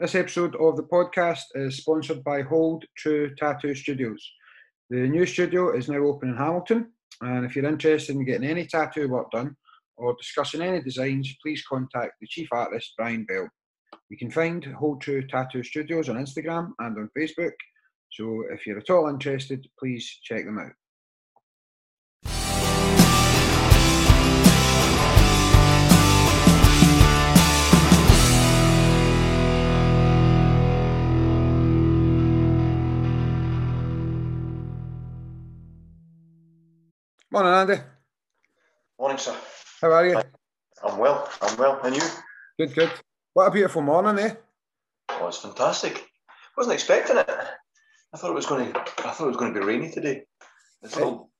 This episode of the podcast is sponsored by Hold True Tattoo Studios. The new studio is now open in Hamilton, and if you're interested in getting any tattoo work done or discussing any designs, please contact the chief artist, Brian Bell. You can find Hold True Tattoo Studios on Instagram and on Facebook, so if you're at all interested, please check them out. Morning, Andy. Morning, sir. How are you? I'm well. I'm well. And you? Good, good. What a beautiful morning, eh? Oh, it's fantastic. Wasn't expecting it. I thought it was going to. I thought it was going to be rainy today. There's little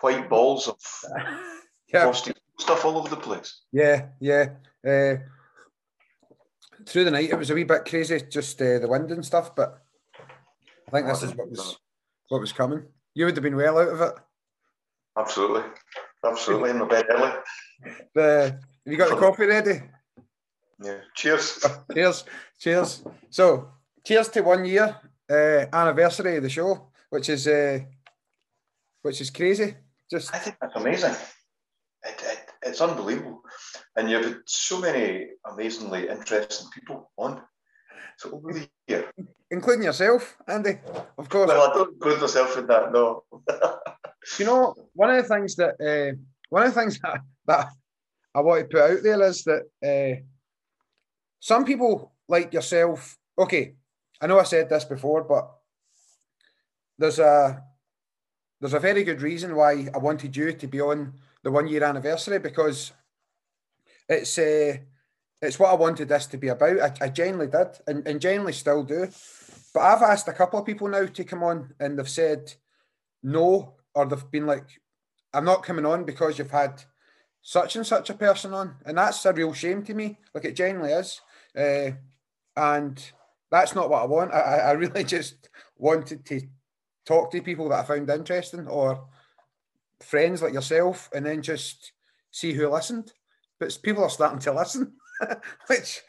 white balls of Yeah, frosty stuff all over the place. yeah, yeah. Uh, through the night, it was a wee bit crazy, just uh, the wind and stuff. But I think this is what was what was coming. You would have been well out of it. Absolutely. Absolutely. In my bed early. The have you got the coffee ready? Yeah. Cheers. Cheers, cheers. So, cheers to one year uh, anniversary of the show, which is uh, which is crazy. Just I think that's amazing. It, it, it's unbelievable. And you've had so many amazingly interesting people on. So over the year. including yourself, Andy, of course. Well, I don't include myself in that, no. you know, one of the things that uh, one of the things that, that I want to put out there is that uh, some people like yourself. Okay, I know I said this before, but there's a there's a very good reason why I wanted you to be on the one year anniversary because it's uh, it's what I wanted this to be about. I, I genuinely did, and, and genuinely still do. But I've asked a couple of people now to come on, and they've said no, or they've been like, I'm not coming on because you've had such and such a person on. And that's a real shame to me. Like it genuinely is. Uh, and that's not what I want. I, I I really just wanted to talk to people that I found interesting or friends like yourself and then just see who listened. But people are starting to listen, which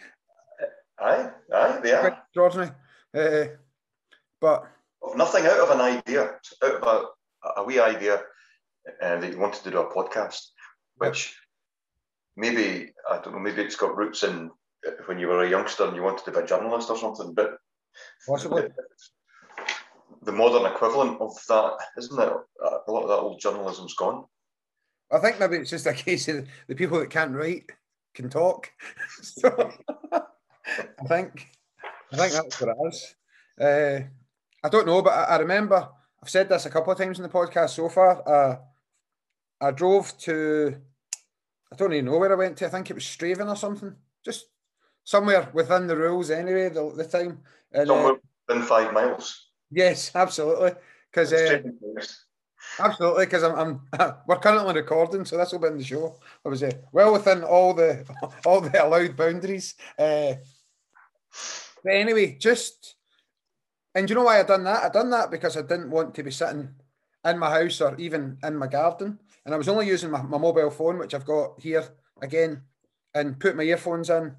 aye, aye, they are. extraordinary. Uh, but Nothing out of an idea, out of a, a wee idea uh, that you wanted to do a podcast, which maybe, I don't know, maybe it's got roots in uh, when you were a youngster and you wanted to be a journalist or something, but possibly. the modern equivalent of that, isn't it? A lot of that old journalism's gone. I think maybe it's just a case of the people that can't write can talk. so I think I think that's what it is. Uh, I don't know, but I, I remember I've said this a couple of times in the podcast so far. Uh, I drove to I don't even know where I went to. I think it was Strathaven or something. Just somewhere within the rules anyway, the, the time. And, uh, Somewhere within five miles. yes, absolutely. Because uh, Absolutely, because I'm, I'm we're currently recording, so this will be in the show. I was uh, well within all the all the allowed boundaries. Uh, but anyway, just and you know why I done that? I done that because I didn't want to be sitting in my house or even in my garden, and I was only using my, my mobile phone, which I've got here again, and put my earphones in.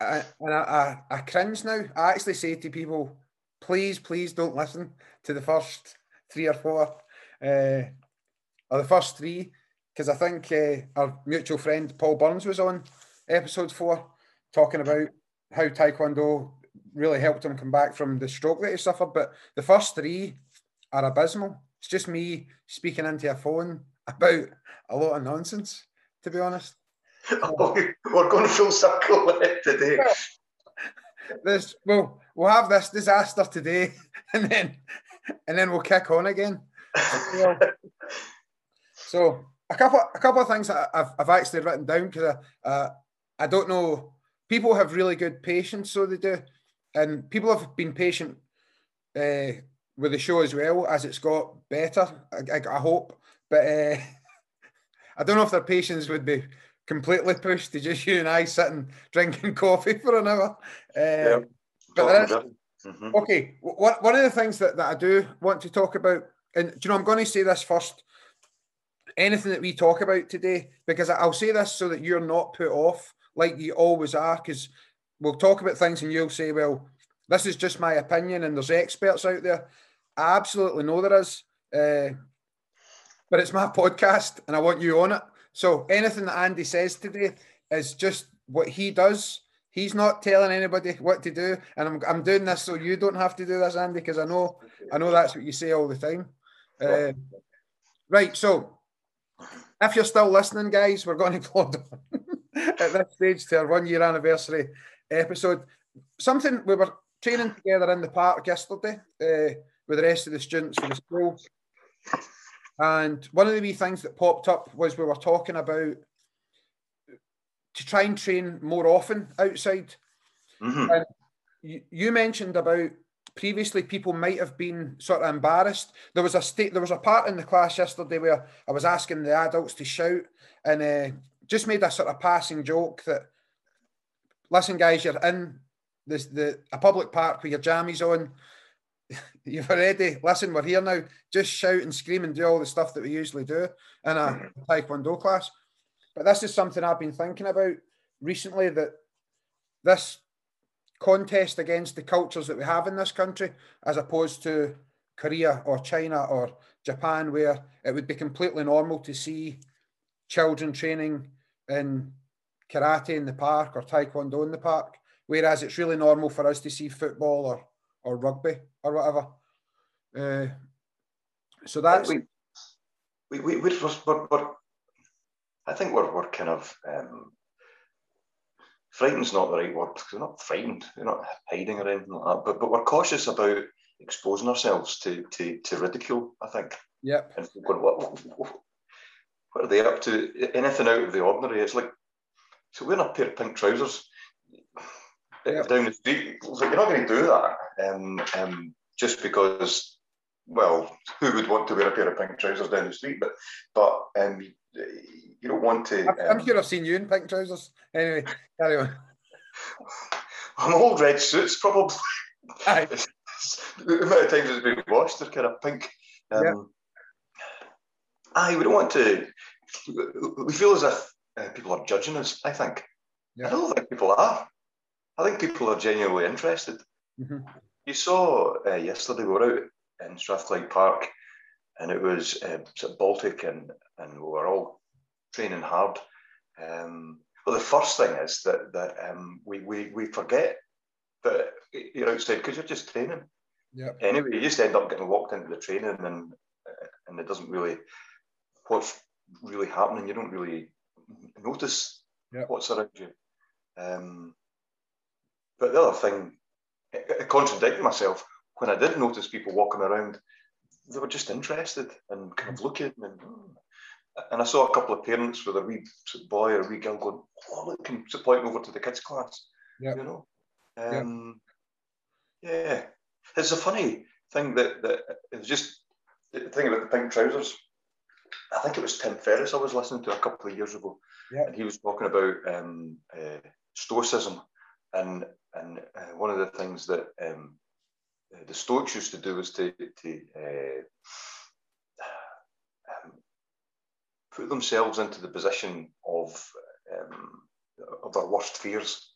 I, and I, I, I cringe now. I actually say to people, please, please don't listen to the first three or four uh, or the first three, because I think uh, our mutual friend Paul Burns was on episode four talking about how Taekwondo really helped him come back from the stroke that he suffered. But the first three are abysmal. It's just me speaking into a phone about a lot of nonsense, to be honest. We're going full circle today. This well, we'll have this disaster today, and then and then we'll kick on again. So a couple a couple of things that I've, I've actually written down because I, uh, I don't know. People have really good patience, so they do, and people have been patient uh, with the show as well as it's got better. I, I, I hope, but uh, I don't know if their patience would be completely pushed to just you and I sitting drinking coffee for an hour. Uh, Yeah. But there is, Mhm. Okay, one one of the things that, that I do want to talk about, and do you know, I'm going to say this first. Anything that we talk about today, because I'll say this so that you're not put off like you always are, because we'll talk about things and you'll say, well, this is just my opinion and there's experts out there. I absolutely know there is. Uh, but it's my podcast and I want you on it. So anything that Andy says today is just what he does. He's not telling anybody what to do, and I'm, I'm doing this so you don't have to do this, Andy, because I know I know that's what you say all the time. Uh, right, so if you're still listening, guys, we're going to go at this stage to our one year anniversary episode. Something we were training together in the park yesterday uh, with the rest of the students for the school. And one of the wee things that popped up was we were talking about to try and train more often outside. Mm-hmm. And you, you mentioned about previously people might have been sort of embarrassed. There was a state, there was a part in the class yesterday where I was asking the adults to shout and uh, just made a sort of passing joke that, listen, guys, you're in this the a public park with your jammies on. You've already listen. We're here now. Just shout and scream and do all the stuff that we usually do in a taekwondo class. But this is something I've been thinking about recently. That this contest against the cultures that we have in this country, as opposed to Korea or China or Japan, where it would be completely normal to see children training in karate in the park or taekwondo in the park, whereas it's really normal for us to see football or or rugby or whatever. Uh, so that's we we we we're, we're, we're, I think we're we're kind of um, frightened's not the right word because we're not frightened, we're not hiding or anything like that, but but we're cautious about exposing ourselves to to, to ridicule. I think. Yep. And going, what, what are they up to? Anything out of the ordinary? It's like so wearing a pair of pink trousers yep. down the street. Like, you're not going to do that um, um, just because, well, who would want to wear a pair of pink trousers down the street? But but um, you don't want to. I'm sure I've seen you in pink trousers. Anyway, carry on. I'm old red suits, probably. Aye. the amount of times it's been washed, they're kind of pink. Um, yeah. Aye, we don't want to. We feel as if uh, people are judging us. I think. Yeah. I don't think people are. I think people are genuinely interested. Mm-hmm. You saw uh, yesterday we were out in Strathclyde Park, and it was uh, Baltic, and and we were all training hard. Um, well, the first thing is that that um, we, we we forget that you're outside because you're just training. Yeah. Anyway, you just end up getting walked into the training, and and it doesn't really what's really happening. You don't really notice yep. what's around you. Um, but the other thing, it, contradicted myself when I did notice people walking around. They were just interested and kind of looking, and and I saw a couple of parents with a wee boy or a wee girl going, "Oh, look, and pointing over to the kids' class." Yeah. You know, um, yeah. yeah. It's a funny thing that that it's just the thing about the pink trousers. I think it was Tim Ferriss I was listening to a couple of years ago, yeah. and he was talking about um, uh, stoicism, and and uh, one of the things that um, the Stoics used to do was to to uh, um, put themselves into the position of um, of their worst fears.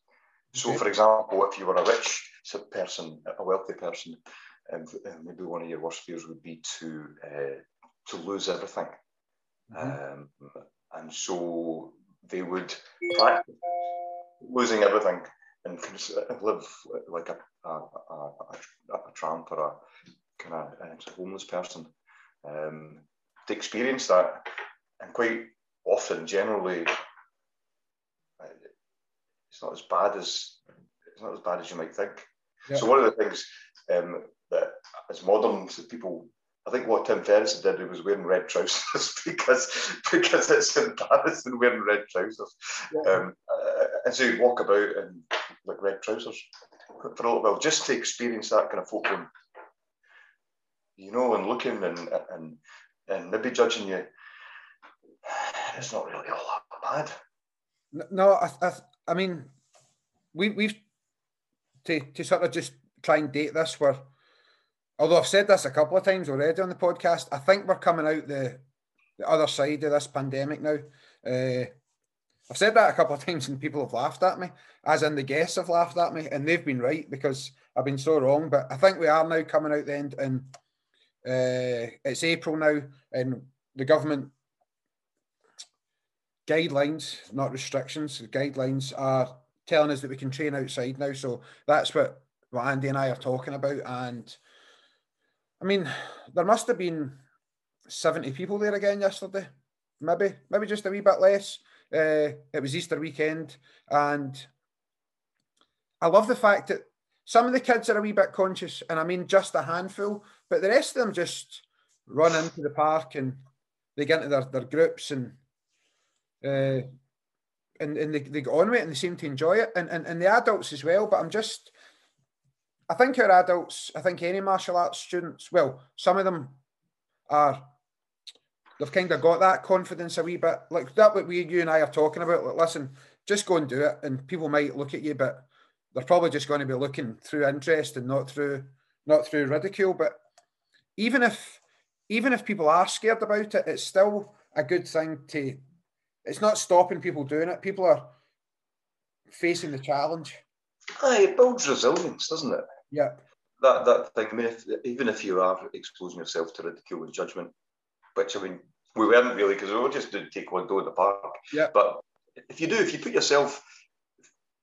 So, for example, if you were a rich person, a wealthy person, um, maybe one of your worst fears would be to uh, to lose everything. Mm-hmm. Um, and so they would practice losing everything and live like a, a, a, a tramp or a kind of a homeless person. Um, to experience that, and quite often, generally, it's not as bad as it's not as bad as you might think. Yeah. So one of the things um, that as moderns people I think what Tim Ferriss did, he was wearing red trousers because because it's embarrassing wearing red trousers. Yeah. Um, uh, and so he'd walk about in like red trousers for a little while just to experience that kind of folk you know, and looking and and and maybe judging you. It's not really all that bad. No, I, I, I mean, we we've to to sort of just try and date this where although I've said this a couple of times already on the podcast, I think we're coming out the the other side of this pandemic now. Uh, I've said that a couple of times and people have laughed at me, as in the guests have laughed at me, and they've been right because I've been so wrong. But I think we are now coming out the end, and uh, it's April now, and the government guidelines, not restrictions, the guidelines are telling us that we can train outside now. So that's what, what Andy and I are talking about. And I mean, there must have been 70 people there again yesterday. Maybe, maybe just a wee bit less. Uh, it was Easter weekend, and I love the fact that some of the kids are a wee bit conscious, and I mean just a handful, but the rest of them just run into the park and they get into their, their groups and uh, and, and they, they get on with it and they seem to enjoy it, and, and and the adults as well. But I'm just, I think our adults, I think any martial arts students, well, some of them are they've kind of got that confidence a wee bit. Like that what we you and I are talking about. Like, listen, just go and do it. And people might look at you, but they're probably just going to be looking through interest and not through not through ridicule. But even if even if people are scared about it, it's still a good thing to it's not stopping people doing it. People are facing the challenge. Aye, it builds resilience, doesn't it? Yeah. That that thing. I mean, if, even if you are exposing yourself to ridicule and judgment, which I mean, we weren't really because we were just doing taekwondo in the park. Yeah. But if you do, if you put yourself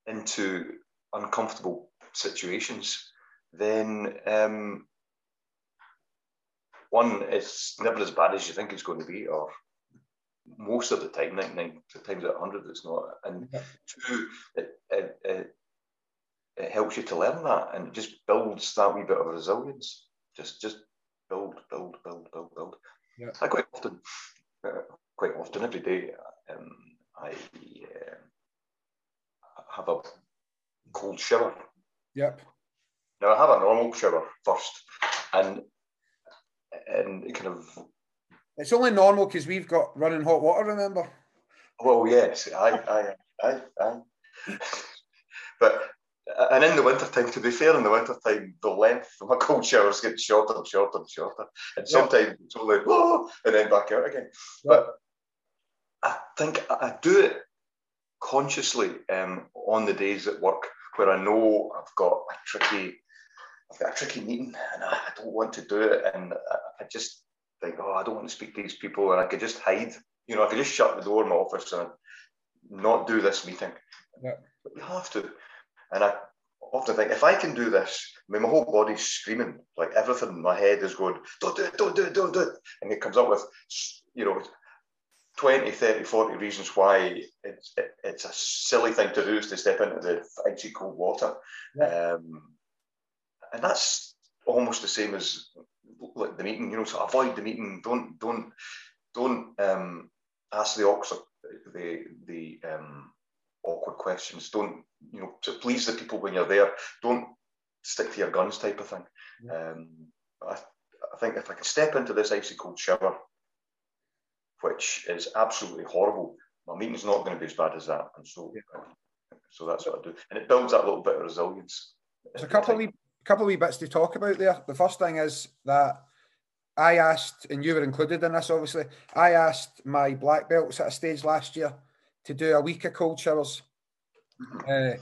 into uncomfortable situations, then um, one, it's never as bad as you think it's going to be, or most of the time, 99 times out of 100, it's not. And yeah. two, it, it, it, it, helps you to learn that and it just builds that wee bit of resilience. Just just build, build, build, build, build. Yeah. I quite often, uh, quite often every day, um, I uh, have a cold shower. Yep. Now I have a normal shower first, and and it kind of. It's only normal because we've got running hot water. Remember? Well, yes, I, I, I, I. but and in the wintertime, to be fair, in the wintertime, the length of my cold showers gets shorter and shorter and shorter. And sometimes it's only, oh, and then back out again. But I think I do it consciously um, on the days at work where I know I've got a tricky, I've got a tricky meeting and I don't want to do it. And I just think, oh, I don't want to speak to these people. And I could just hide, you know, I could just shut the door in my office and not do this meeting. Yeah. But you have to. And I often think, if I can do this, I mean, my whole body's screaming, like everything in my head is going, don't do it, don't do it, don't do it. And it comes up with, you know, 20, 30, 40 reasons why it's, it, it's a silly thing to do is to step into the icy cold water. Yeah. Um, and that's almost the same as like the meeting, you know, so avoid the meeting. Don't, don't, don't um, ask the Oxford, the, the, um, awkward questions. Don't you know to please the people when you're there. Don't stick to your guns, type of thing. Yeah. Um, I, I think if I can step into this icy cold shower, which is absolutely horrible, my meeting's not going to be as bad as that, and so yeah. so that's what I do, and it builds that little bit of resilience. There's a couple of wee, couple of wee bits to talk about there. The first thing is that I asked, and you were included in this, obviously. I asked my black belts at a stage last year to do a week of cold showers. Uh,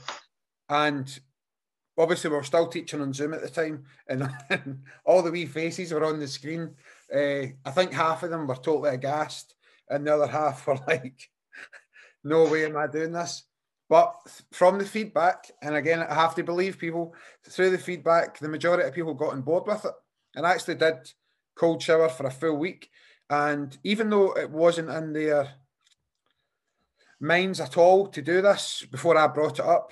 and obviously, we were still teaching on Zoom at the time, and, all the wee faces were on the screen. Uh, I think half of them were totally aghast, and the other half were like, "No way am I doing this." But from the feedback, and again, I have to believe people through the feedback, the majority of people got on board with it and actually did cold shower for a full week. And even though it wasn't in their minds at all to do this before I brought it up.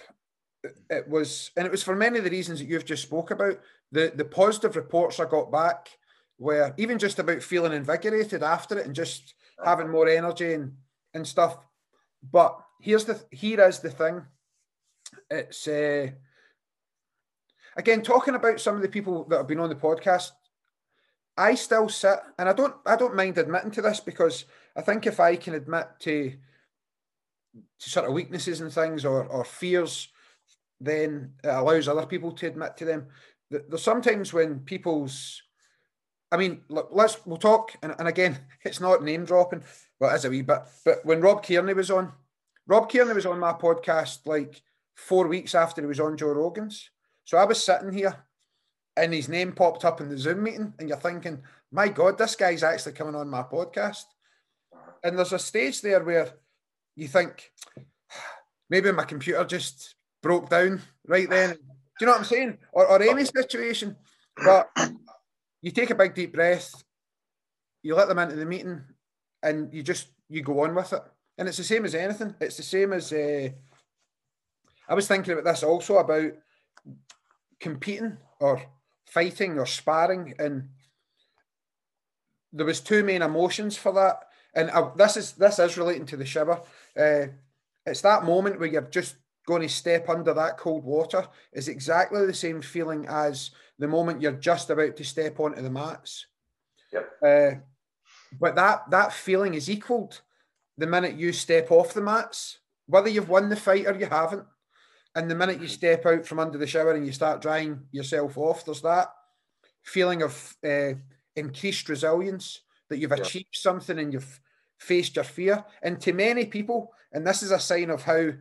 It was, and it was for many of the reasons that you've just spoke about. The the positive reports I got back were even just about feeling invigorated after it and just having more energy and and stuff. But here's the here is the thing. It's uh, again talking about some of the people that have been on the podcast. I still sit, and I don't I don't mind admitting to this because I think if I can admit to sort of weaknesses and things or, or fears, then it allows other people to admit to them. There's sometimes when people's, I mean, look, let's we'll talk, and, and again, it's not name dropping, but as a wee bit. But when Rob Kearney was on, Rob Kearney was on my podcast like four weeks after he was on Joe Rogan's. So I was sitting here and his name popped up in the Zoom meeting, and you're thinking, my God, this guy's actually coming on my podcast. And there's a stage there where you think, maybe my computer just broke down right then. Do you know what I'm saying? Or, or any situation. But you take a big deep breath, you let them into the meeting, and you just you go on with it. And it's the same as anything. It's the same as uh, I was thinking about this also about competing or fighting or sparring, and there was two main emotions for that. And uh, this is this is relating to the shiver. Uh, it's that moment where you're just going to step under that cold water is exactly the same feeling as the moment you're just about to step onto the mats. Yep. Uh, but that that feeling is equaled the minute you step off the mats, whether you've won the fight or you haven't. And the minute you step out from under the shower and you start drying yourself off, there's that feeling of uh, increased resilience that you've achieved something and you've faced your fear. And to many people, and this is a sign of how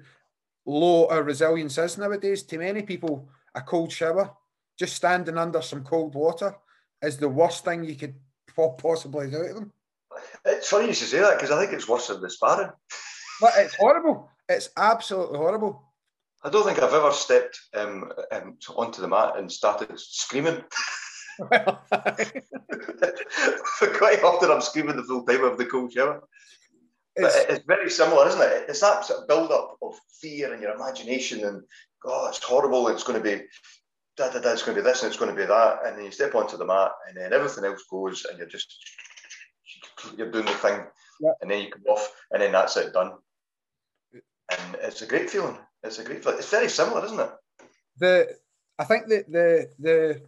low our resilience is nowadays, to many people, a cold shower, just standing under some cold water, is the worst thing you could possibly do to them. It's funny you should say that because I think it's worse than the sparring. But it's horrible. It's absolutely horrible. I don't think I've ever stepped um, um, onto the mat and started screaming. Quite often I'm screaming the full time of the cold shower. It's, but it's very similar, isn't it? It's that sort of build up of fear and your imagination, and God, it's horrible. It's going to be da da da. It's going to be this and it's going to be that, and then you step onto the mat, and then everything else goes, and you're just you're doing the thing, and then you come off, and then that's it done. And it's a great feeling. It's a great feeling. It's very similar, isn't it? The I think that the the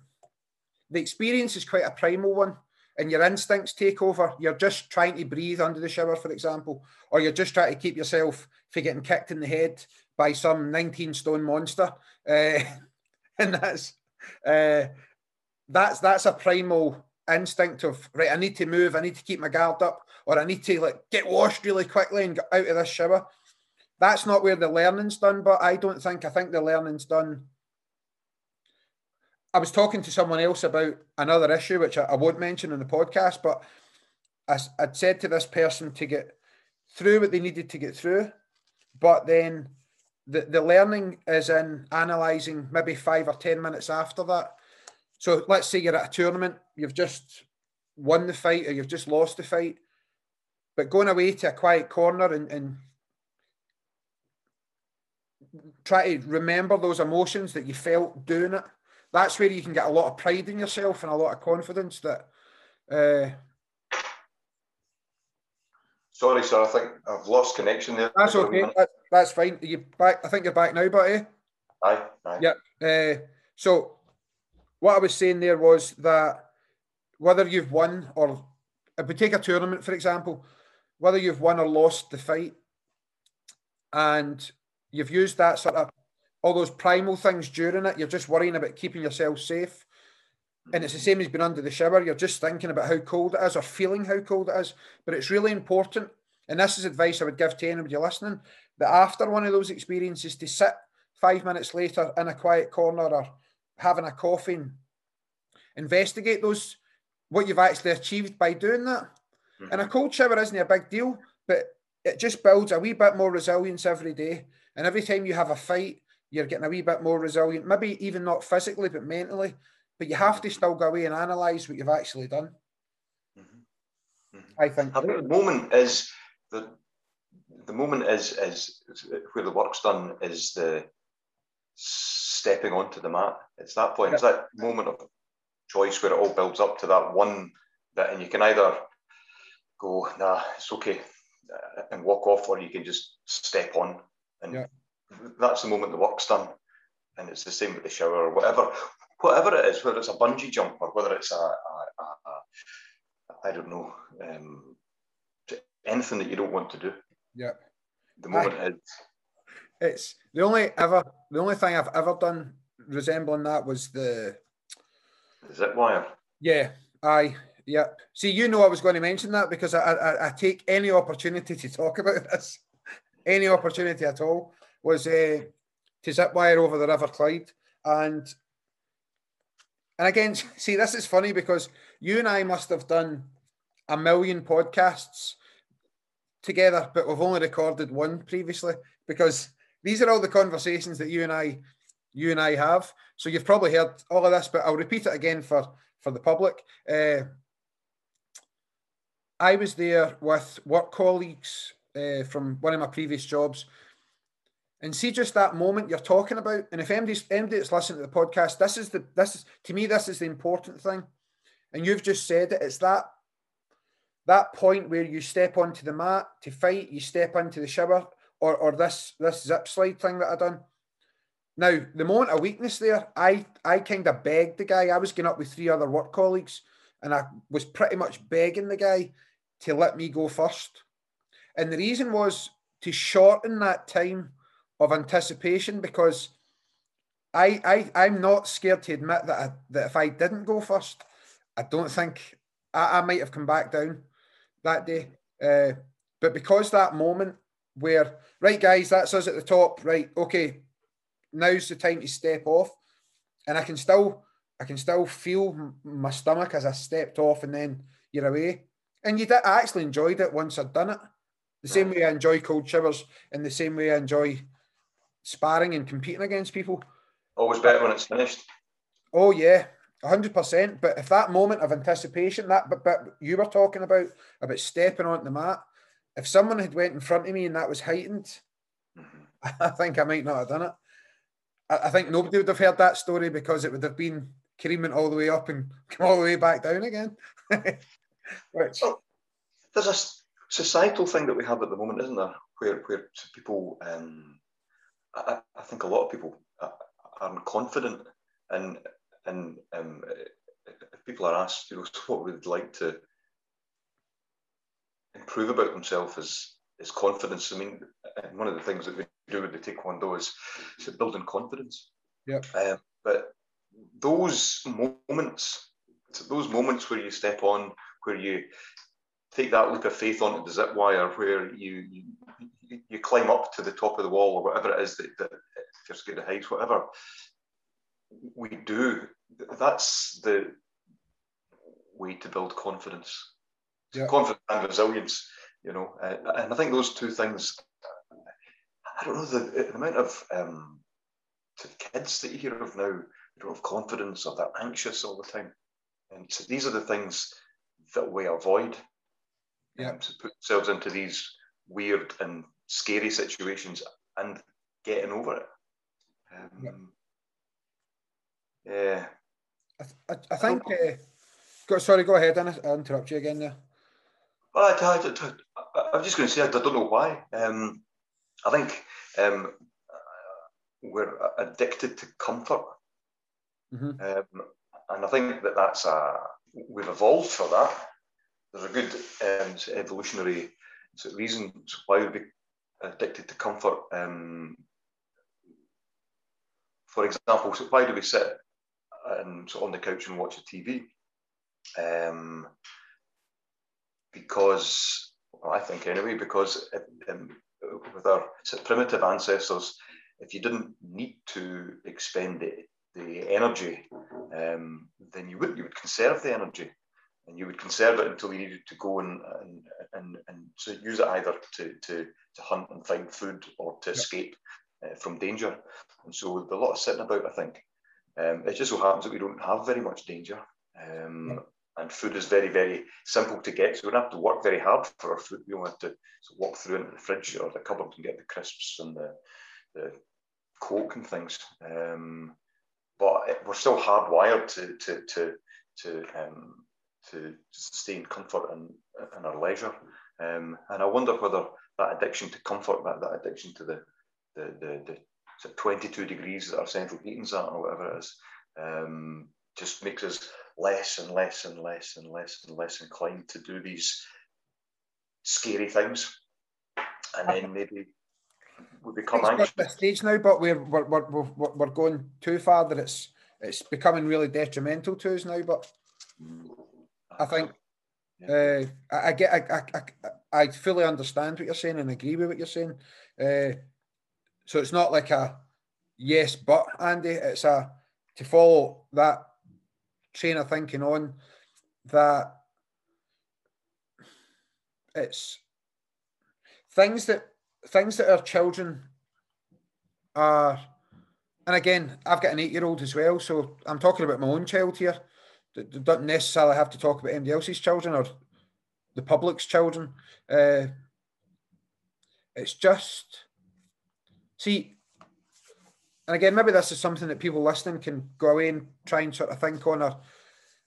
the experience is quite a primal one and your instincts take over. You're just trying to breathe under the shower, for example, or you're just trying to keep yourself from getting kicked in the head by some 19 stone monster. Uh, and that's uh, that's that's a primal instinct of right. I need to move. I need to keep my guard up, or I need to like get washed really quickly and get out of this shower. That's not where the learning's done, but I don't think I think the learning's done I was talking to someone else about another issue, which I, I won't mention in the podcast, but I, I'd said to this person to get through what they needed to get through, but then the, the learning is in analysing maybe five or 10 minutes after that. So let's say you're at a tournament, you've just won the fight or you've just lost the fight, but going away to a quiet corner and, and try to remember those emotions that you felt doing it that's where you can get a lot of pride in yourself and a lot of confidence that. Uh, Sorry, sir. I think I've lost connection there. That's okay. That, that's fine. Are you back? I think you're back now, buddy. Aye. aye. Yeah. Uh, so, what I was saying there was that whether you've won or if we take a tournament, for example, whether you've won or lost the fight, and you've used that sort of all those primal things during it. You're just worrying about keeping yourself safe. And it's the same as being under the shower. You're just thinking about how cold it is or feeling how cold it is. But it's really important. And this is advice I would give to anybody listening that after one of those experiences, to sit five minutes later in a quiet corner or having a coffee and investigate those what you've actually achieved by doing that. Mm-hmm. And a cold shower isn't a big deal, but it just builds a wee bit more resilience every day. And every time you have a fight, you're getting a wee bit more resilient, maybe even not physically, but mentally. But you have to still go away and analyse what you've actually done. Mm-hmm. Mm-hmm. I think. I think the moment is the the moment is is where the work's done is the stepping onto the mat. It's that point. It's that moment of choice where it all builds up to that one that, and you can either go, nah, it's okay, and walk off, or you can just step on and yeah that's the moment the work's done. And it's the same with the shower or whatever, whatever it is, whether it's a bungee jump or whether it's a, a, a, a I don't know, um, anything that you don't want to do. Yeah. The moment I, is. It's the only ever, the only thing I've ever done resembling that was the zip wire. Yeah, I yeah. See, you know, I was going to mention that because I, I, I take any opportunity to talk about this. any opportunity at all was uh, to zip wire over the River Clyde. And and again, see, this is funny because you and I must have done a million podcasts together, but we've only recorded one previously because these are all the conversations that you and I you and I have. So you've probably heard all of this, but I'll repeat it again for for the public. Uh, I was there with work colleagues uh, from one of my previous jobs. And see just that moment you're talking about. And if MD's, MD listening to the podcast, this is the this is to me, this is the important thing. And you've just said it, it's that that point where you step onto the mat to fight, you step into the shower, or or this this zip slide thing that I done. Now, the moment of weakness there, I I kind of begged the guy. I was going up with three other work colleagues, and I was pretty much begging the guy to let me go first. And the reason was to shorten that time of anticipation because I, I I'm not scared to admit that I, that if I didn't go first, I don't think I, I might have come back down that day. Uh, but because that moment where right guys, that's us at the top, right? Okay, now's the time to step off, and I can still I can still feel my stomach as I stepped off, and then you're away. And you did, I actually enjoyed it once I'd done it. The same way I enjoy cold showers, and the same way I enjoy sparring and competing against people. Always better when it's finished. Oh yeah, hundred percent. But if that moment of anticipation, that but, but you were talking about about stepping onto the mat, if someone had went in front of me and that was heightened, mm-hmm. I think I might not have done it. I, I, think nobody would have heard that story because it would have been creaming all the way up and come all the way back down again. Which well, there's a societal thing that we have at the moment, isn't there? Where where people um, I, I think a lot of people aren't confident and and um, if people are asked, you know, what would like to improve about themselves is is confidence. I mean, one of the things that we do with the Taekwondo is, is building confidence. Yeah. Um, but those moments, those moments where you step on, where you take that leap of faith onto the zip wire, where you, you you climb up to the top of the wall or whatever it is that, that if you're scared of heights, whatever we do, that's the way to build confidence, yeah. confidence and resilience. You know, uh, and I think those two things. I don't know the, the amount of um, kids that you hear of now. They don't have confidence or they're anxious all the time, and so these are the things that we avoid. Yeah. To put ourselves into these weird and scary situations and getting over it. Um, yeah. I, I, I think. Uh, go, sorry, go ahead, Dennis. I'll interrupt you again there. Well, I, I, I, am just going to say I don't know why. Um, I think um, we're addicted to comfort, mm-hmm. um, and I think that that's a we've evolved for that. There's a good um, evolutionary reason why we addicted to comfort. Um, for example, so why do we sit and on the couch and watch the TV? Um, because well, I think anyway, because um, with our primitive ancestors, if you didn't need to expend the, the energy, um, then you would you would conserve the energy and you would conserve it until you needed to go and and and, and so use it either to, to to hunt and find food or to escape uh, from danger. And so a lot of sitting about, I think. Um, it just so happens that we don't have very much danger. Um, and food is very, very simple to get. So we don't have to work very hard for our food. We only have to walk through into the fridge or the cupboard and get the crisps and the, the coke and things. Um, but we're still hardwired to to to to um, to sustain comfort and, and our leisure. Um, and I wonder whether that addiction to comfort, that, that addiction to the the, the, the 22 degrees that our central heating's at or whatever it is, um, just makes us less and less and less and less and less inclined to do these scary things. And then maybe we become anxious. The stage now, but we're, we're, we're, we're going too far that it's it's becoming really detrimental to us now. But I think uh, I, I, get I, I, I fully understand what you're saying and agree with what you're saying. Uh, so it's not like a yes, but Andy, it's a to follow that train of thinking on that it's things that things that our children are and again i've got an eight year old as well so i'm talking about my own child here don't necessarily have to talk about anybody else's children or the public's children. Uh, it's just see and again maybe this is something that people listening can go away and try and sort of think on or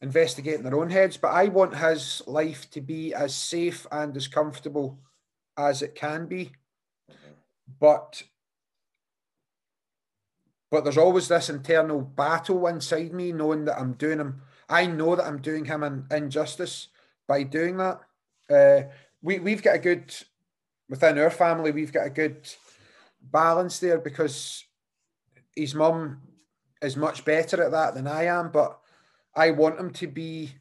investigate in their own heads but i want his life to be as safe and as comfortable as it can be. But but there's always this internal battle inside me knowing that i'm doing him i know that i'm doing him an injustice by doing that uh, we, we've got a good within our family we've got a good balance there because his mum is much better at that than i am but i want him to be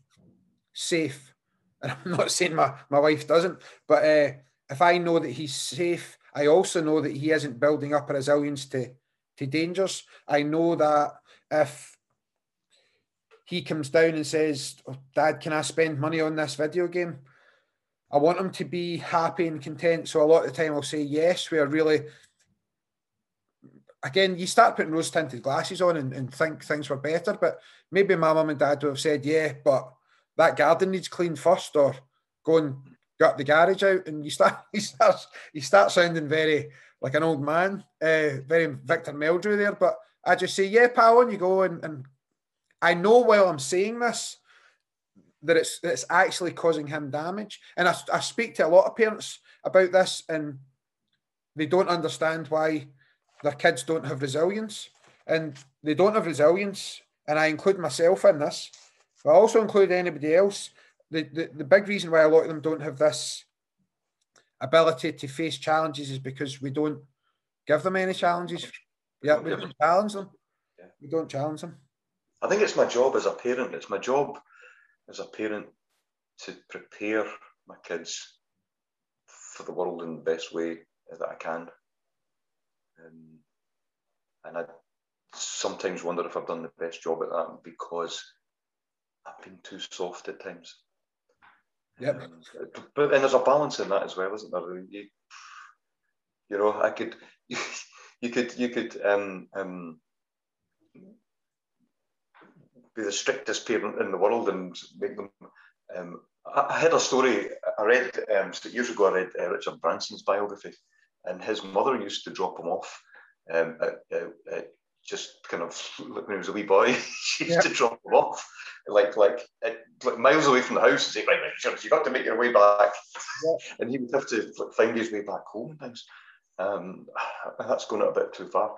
safe and i'm not saying my, my wife doesn't but uh, if i know that he's safe I also know that he isn't building up a resilience to, to dangers. I know that if he comes down and says, oh, Dad, can I spend money on this video game? I want him to be happy and content. So a lot of the time I'll say yes, we are really again, you start putting rose tinted glasses on and, and, think things were better. But maybe my mum and dad would have said, yeah, but that garden needs cleaned first, or go and got the garage out, and you start you start you start sounding very like an old man, uh, very Victor Meldrew there. But I just say, yeah, pal, on you go, and, and I know while I'm saying this that it's it's actually causing him damage. And I, I speak to a lot of parents about this, and they don't understand why their kids don't have resilience, and they don't have resilience. And I include myself in this, but I also include anybody else the, the, the big reason why a lot of them don't have this ability to face challenges is because we don't give them any challenges. Yeah, we don't challenge them. We don't challenge them. I think it's my job as a parent. It's my job as a parent to prepare my kids for the world in the best way that I can. Um, and I sometimes wonder if I've done the best job at that because I've been too soft at times. Yep. Um, but and there's a balance in that as well, isn't there? You, you know, I could, you, you could, you could um, um, be the strictest parent in the world and make them. Um, I, had a story I read um, years ago. I read uh, Richard Branson's biography, and his mother used to drop him off um, at, at just kind of when he was a wee boy, she used yeah. to drop him off, like like like miles away from the house, and say, "Right, Richard, you got to make your way back," yeah. and he would have to find his way back home and things. Um, that's going a bit too far.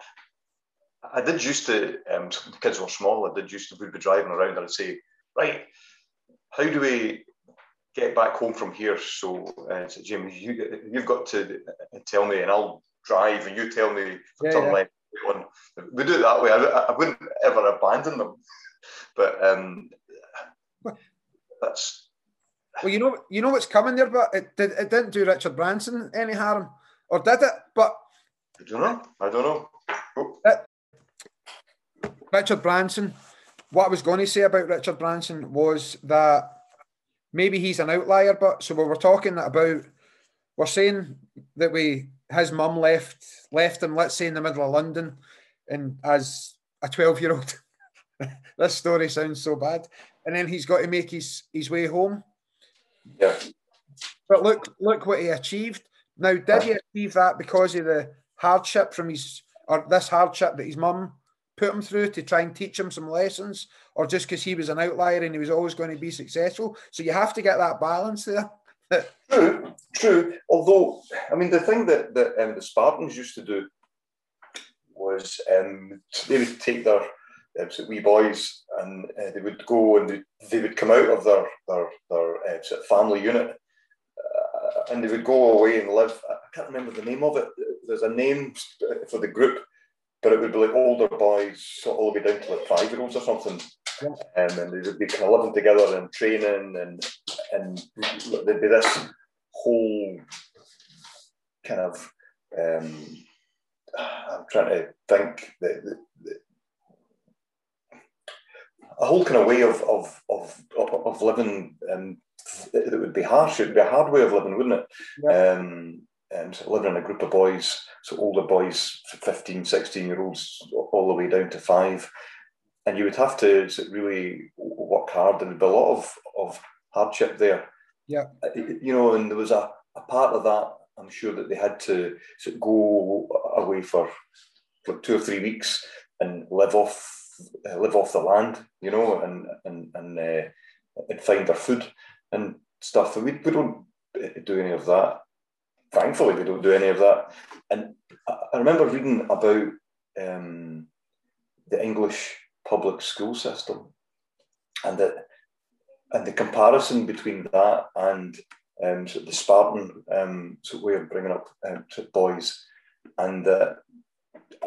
I did used to, um, the kids were small. I did used to we'd be driving around, and I'd say, "Right, how do we get back home from here?" So, uh, so Jim, you you've got to tell me, and I'll drive, and you tell me yeah, turn left on. We do it that way. I, I wouldn't ever abandon them, but um, that's. Well, you know, you know what's coming there, but it did. It didn't do Richard Branson any harm, or did it? But I don't know. I don't know. Oh. It, Richard Branson. What I was going to say about Richard Branson was that maybe he's an outlier, but so we were talking about. We're saying that we his mum left left him, let's say in the middle of London, and as a 12 year old. this story sounds so bad. And then he's got to make his, his way home. Yeah. But look, look what he achieved. Now, did he achieve that because of the hardship from his or this hardship that his mum put him through to try and teach him some lessons, or just because he was an outlier and he was always going to be successful? So you have to get that balance there. true, true. Although, I mean, the thing that, that um, the Spartans used to do was um, they would take their um, wee boys and uh, they would go and they, they would come out of their their, their uh, sort of family unit uh, and they would go away and live. I can't remember the name of it. There's a name for the group, but it would be like older boys, so all the way down to like five year olds or something. Um, and they would be kind of living together and training and and there'd be this whole kind of um, I'm trying to think that, a whole kind of way of of of of, living um, that would be harsh. It would be a hard way of living, wouldn't it? Yeah. Um, and so living in a group of boys, so older boys, 15, 16 year olds, all the way down to five. And you would have to really work hard. There would be a lot of, of hardship there. Yeah. Uh, you know, and there was a, a part of that, I'm sure that they had to sort of go away for like two or three weeks and live off uh, live off the land, you know, and and and uh, and find their food and stuff. And we, we don't do any of that. Thankfully, we don't do any of that. And I remember reading about um, the English public school system and that and the comparison between that and um, the Spartan um, way of bringing up um, boys, and uh,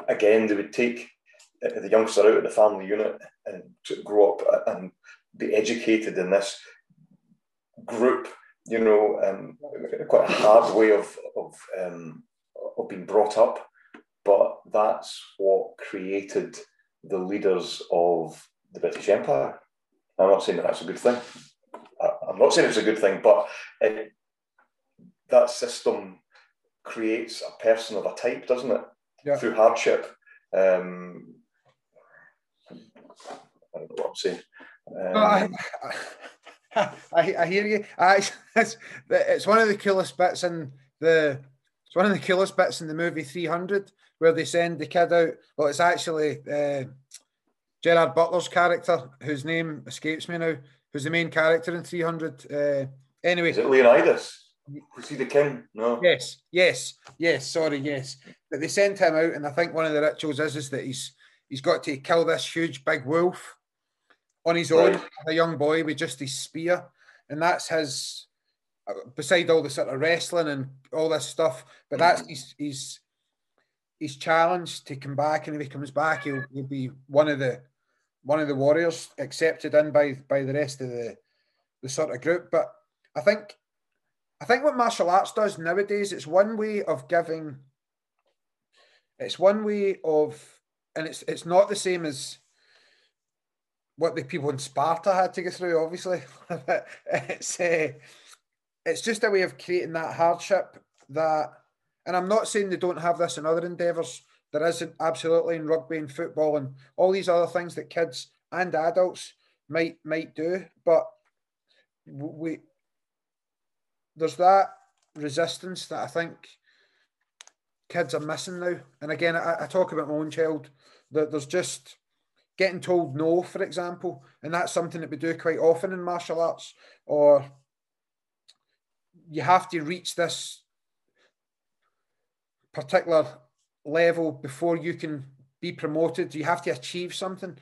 again they would take uh, the youngster out of the family unit and of grow up and be educated in this group, you know, um, quite a hard way of of, um, of being brought up, but that's what created the leaders of the British Empire. I'm not saying that that's a good thing. I'm not saying it's a good thing, but it, that system creates a person of a type, doesn't it? Yeah. Through hardship. Um, I don't know what I'm saying. Um, I, I, I, hear you. I, it's, it's one of the coolest bits in the. It's one of the coolest bits in the movie 300 where they send the kid out. Well, it's actually uh, Gerard Butler's character, whose name escapes me now, who's the main character in 300. Uh, anyway, is it Leonidas? Was he the king? No. Yes, yes, yes. Sorry, yes. But they sent him out, and I think one of the rituals is is that he's he's got to kill this huge big wolf on his own, right. a young boy with just his spear, and that's his. Beside all the sort of wrestling and all this stuff, but that's mm. his his his challenge to come back, and if he comes back, he'll, he'll be one of the one of the warriors accepted in by by the rest of the the sort of group. But I think I think what martial arts does nowadays, it's one way of giving. It's one way of, and it's it's not the same as what the people in Sparta had to go through, obviously. it's uh, it's just a way of creating that hardship that, and I'm not saying they don't have this in other endeavours. There isn't absolutely in rugby and football and all these other things that kids and adults might might do, but we there's that resistance that I think kids are missing now. And again, I, I talk about my own child. That there's just getting told no, for example, and that's something that we do quite often in martial arts, or you have to reach this particular level before you can be promoted. You have to achieve something.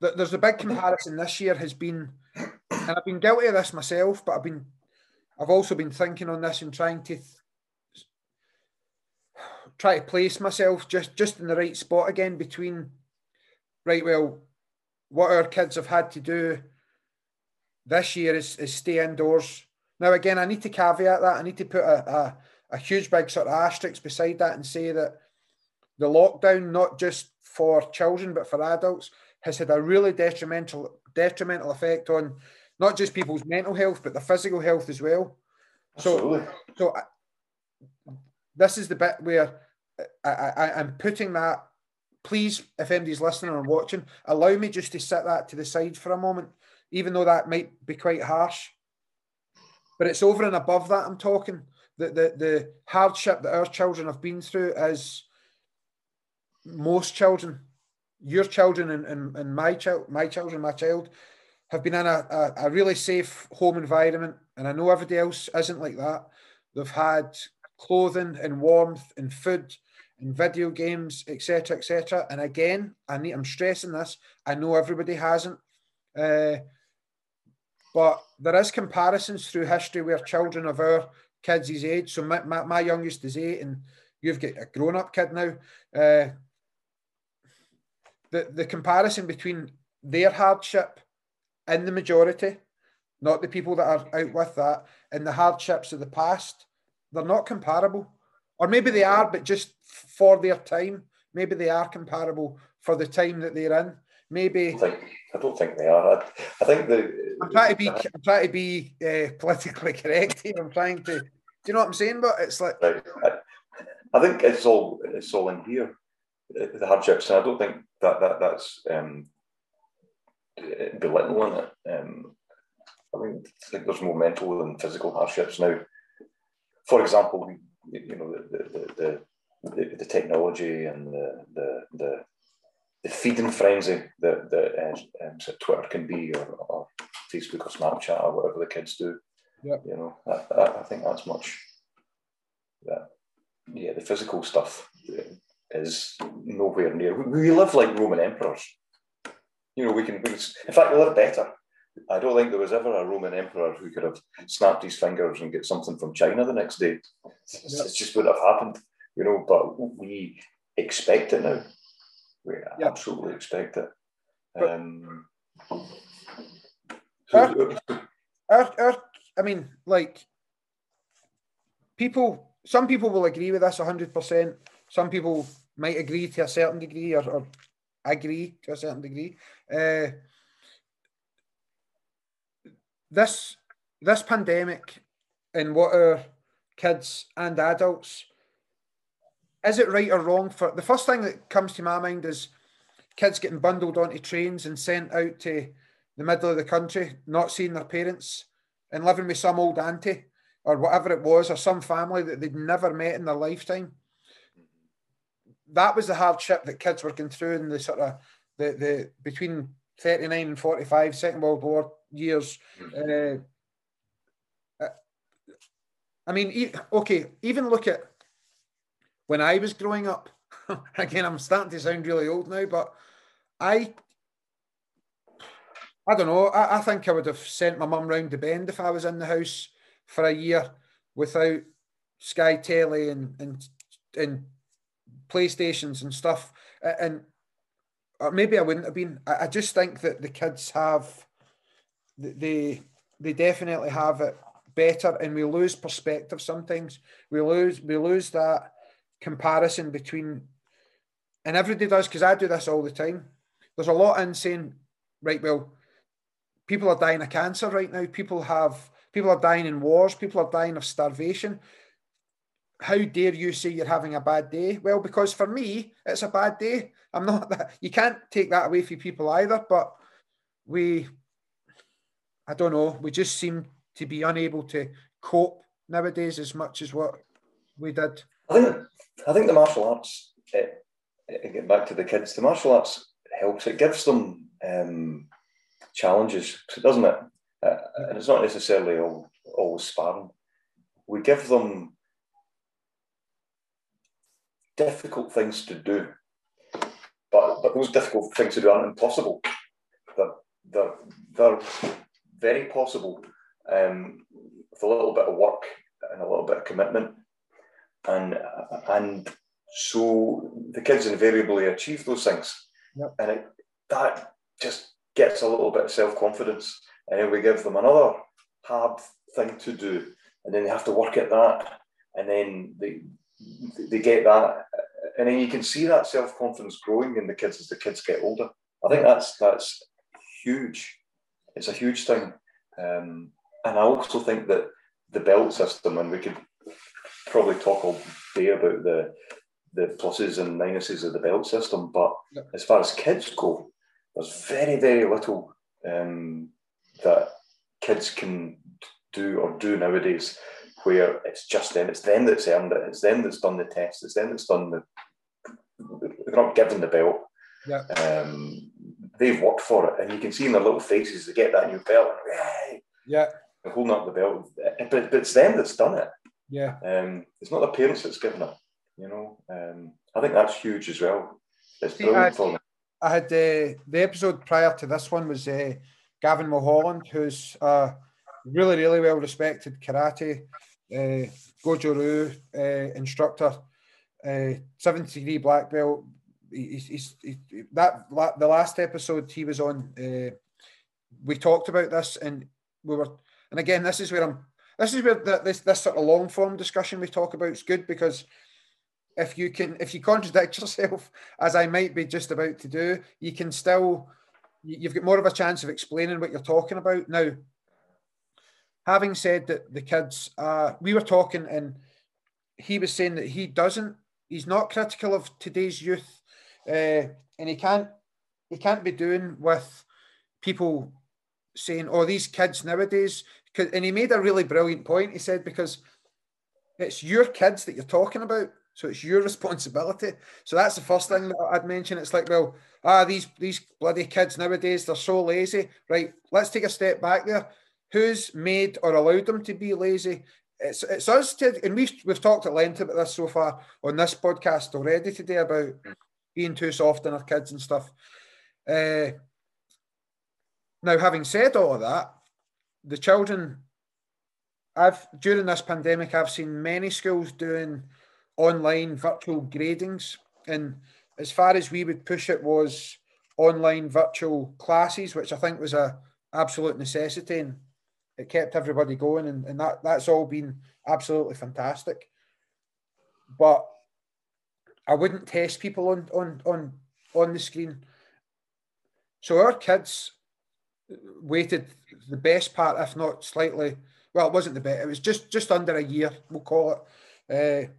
There's a big comparison this year has been, and I've been guilty of this myself, but I've been, I've also been thinking on this and trying to th- try to place myself just just in the right spot again between right, well, what our kids have had to do this year is, is stay indoors. Now, again, I need to caveat that. I need to put a, a, a huge big sort of asterisk beside that and say that the lockdown, not just for children but for adults, has had a really detrimental detrimental effect on not just people's mental health but their physical health as well. Absolutely. So, so I, this is the bit where I, I, I'm putting that please, if anybody's listening or watching, allow me just to set that to the side for a moment, even though that might be quite harsh. But it's over and above that I'm talking. The, the, the hardship that our children have been through is most children, your children and, and, and my child, my children, my child, have been in a, a, a really safe home environment. And I know everybody else isn't like that. They've had clothing and warmth and food in video games, etc., etc. And again, I need, I'm stressing this. I know everybody hasn't, uh, but there is comparisons through history where children of our kids' age. So my, my, my youngest is eight, and you've got a grown-up kid now. Uh, the the comparison between their hardship in the majority not the people that are out with that, and the hardships of the past, they're not comparable. Or maybe they are, but just for their time, maybe they are comparable for the time that they're in. Maybe I, think, I don't think they are. I, I think the. I'm trying to be. I'm trying to be uh, politically correct here. I'm trying to. Do you know what I'm saying? But it's like. Right. I, I think it's all it's all in here, the hardships, and I don't think that that that's um, belittling it. Um, I mean, I think there's more mental than physical hardships now. For example, you know the the, the, the, the technology and the the, the the feeding frenzy that, that uh, um, Twitter can be, or, or, Facebook or Snapchat or whatever the kids do. Yeah. You know, I, I, I think that's much. That, yeah, the physical stuff is nowhere near. We, we live like Roman emperors. You know, we can. We, in fact, we live better. I don't think there was ever a Roman emperor who could have snapped his fingers and get something from China the next day. It's, just wouldn't have happened, you know. But we expect it now. We yeah. absolutely expect it. Um, our, our, our, I mean, like people. Some people will agree with this hundred percent. Some people might agree to a certain degree, or, or agree to a certain degree. Uh, this this pandemic and what our kids and adults is it right or wrong for the first thing that comes to my mind is kids getting bundled onto trains and sent out to the middle of the country, not seeing their parents and living with some old auntie or whatever it was, or some family that they'd never met in their lifetime. That was the hardship that kids were going through in the sort of the, the between 39 and 45, Second World War years. Uh, uh I mean, okay, even look at when I was growing up, again, I'm starting to sound really old now, but I, I don't know. I, I think I would have sent my mum round the bend if I was in the house for a year without Sky Telly and and and PlayStations and stuff, and maybe I wouldn't have been. I, just think that the kids have, they they definitely have it better, and we lose perspective sometimes. We lose we lose that comparison between, and everybody does because I do this all the time. There's a lot in saying, right, well, people are dying of cancer right now. People have people are dying in wars. People are dying of starvation. How dare you say you're having a bad day? Well, because for me, it's a bad day. I'm not that. You can't take that away from people either. But we, I don't know. We just seem to be unable to cope nowadays as much as what we did. I think I think the martial arts. Uh, get back to the kids. The martial arts helps. It gives them um, challenges, doesn't it? Uh, and it's not necessarily all, always sparring. We give them difficult things to do, but but those difficult things to do aren't impossible. They're they're, they're very possible um, with a little bit of work and a little bit of commitment and and so the kids invariably achieve those things, yep. and it, that just gets a little bit of self confidence, and then we give them another hard thing to do, and then they have to work at that, and then they they get that, and then you can see that self confidence growing in the kids as the kids get older. I think that's that's huge. It's a huge thing, um, and I also think that the belt system, and we could probably talk all day about the the pluses and minuses of the belt system, but as far as kids go, there's very very little um, that kids can do or do nowadays where it's just them, it's them that's earned it, it's them that's done the test, it's them that's done the. They're not given the belt. Yeah. Um, they've worked for it, and you can see in their little faces they get that new belt. And, yeah. They're holding up the belt, but, but it's them that's done it. Yeah. Um, it's not the parents that's given it. You know, um, I think that's huge as well. It's See, brilliant I, for them. I had uh, the episode prior to this one was uh, Gavin Mulholland, who's a really, really well respected karate uh, Goju Ryu uh, instructor, uh, 70 degree black belt. He's, he's, he, that the last episode he was on, uh, we talked about this, and we were, and again, this is where I'm. This is where the, this this sort of long form discussion we talk about is good because if you can if you contradict yourself as I might be just about to do, you can still you've got more of a chance of explaining what you're talking about. Now, having said that, the kids, uh, we were talking and he was saying that he doesn't, he's not critical of today's youth, uh, and he can't he can't be doing with people saying, "Oh, these kids nowadays." And he made a really brilliant point. He said because it's your kids that you're talking about. So it's your responsibility. So that's the first thing that I'd mention. It's like, well, ah, these these bloody kids nowadays, they're so lazy. Right, let's take a step back there. Who's made or allowed them to be lazy? It's it's us to, and we've we've talked at length about this so far on this podcast already today about being too soft on our kids and stuff. Uh, now, having said all of that, the children, I've during this pandemic, I've seen many schools doing online virtual gradings. And as far as we would push it was online virtual classes, which I think was a absolute necessity and it kept everybody going and, and that that's all been absolutely fantastic. But I wouldn't test people on on on on the screen. So our kids waited the best part, if not slightly. Well, it wasn't the best. It was just just under a year, we'll call it. Uh,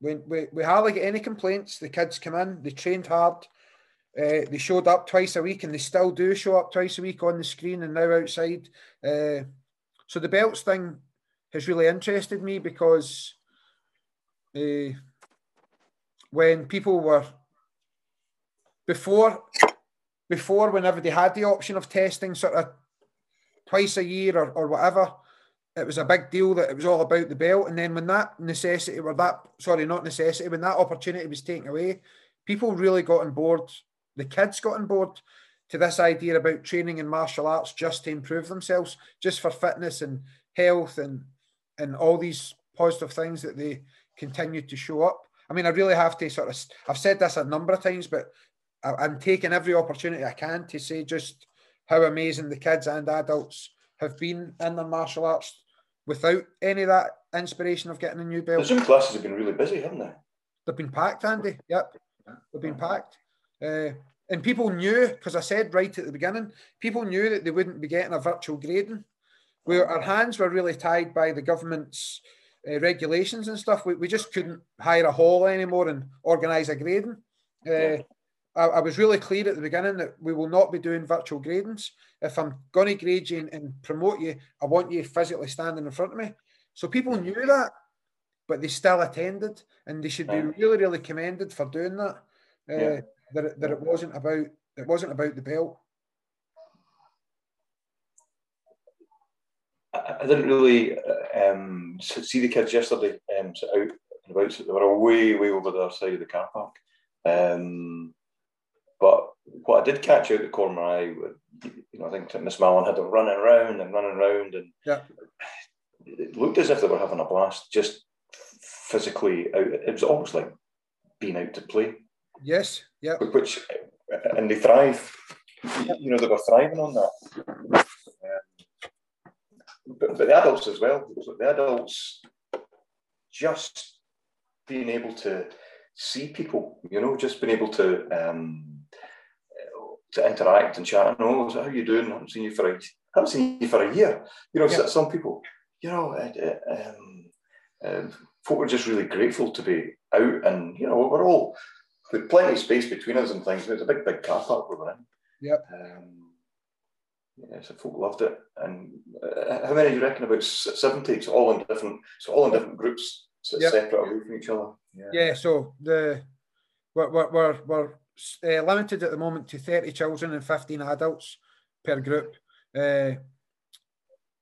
we, we, we hardly get any complaints. The kids come in, they trained hard, uh, they showed up twice a week, and they still do show up twice a week on the screen and now outside. Uh, so the belts thing has really interested me because when people were before before whenever they had the option of testing sort of twice a year or, or whatever it was a big deal that it was all about the belt. And then when that necessity or that sorry, not necessity, when that opportunity was taken away, people really got on board. The kids got on board to this idea about training in martial arts just to improve themselves, just for fitness and health and and all these positive things that they continue to show up. I mean, I really have to sort of I've said this a number of times, but I'm taking every opportunity I can to say just how amazing the kids and adults have been in their martial arts without any of that inspiration of getting a new belt. The Zoom classes have been really busy, haven't they? They've been packed, Andy. Yep, they've been packed. Uh, and people knew, because I said right at the beginning, people knew that they wouldn't be getting a virtual grading. Where our hands were really tied by the government's uh, regulations and stuff. We, we just couldn't hire a hall anymore and organise a grading. Uh, yeah. I, I, was really clear at the beginning that we will not be doing virtual gradings. If I'm going to grade you and, and promote you, I want you physically standing in front of me. So people knew that, but they still attended, and they should be really, really commended for doing that. Uh, yeah. That it, that it wasn't about it wasn't about the belt. I didn't really uh, um, see the kids yesterday um, out and about. They were way, way over the other side of the car park. Um, what I did catch out the corner eye, you know, I think Miss Mallon had them running around and running around, and yeah. it looked as if they were having a blast, just physically out. It was almost like being out to play. Yes, yeah. Which, and they thrive. You know, they were thriving on that. Um, but, but the adults as well. The adults just being able to see people, you know, just being able to um, to interact and chat. And oh, how you doing? I haven't seen you for a, I haven't seen you for a year. You know, yeah. some people, you know, uh, um, uh, folk are just really grateful to be out, and you know, we're all with plenty of space between us and things. It's a big, big car park we were in. Yep. Um, yeah, so folk loved it. And uh, how many do you reckon? About seventy. It's all in different. It's all in different groups, so yep. separate away from each other. Yeah. yeah so the we're, we're, we're uh, limited at the moment to 30 children and 15 adults per group. Uh,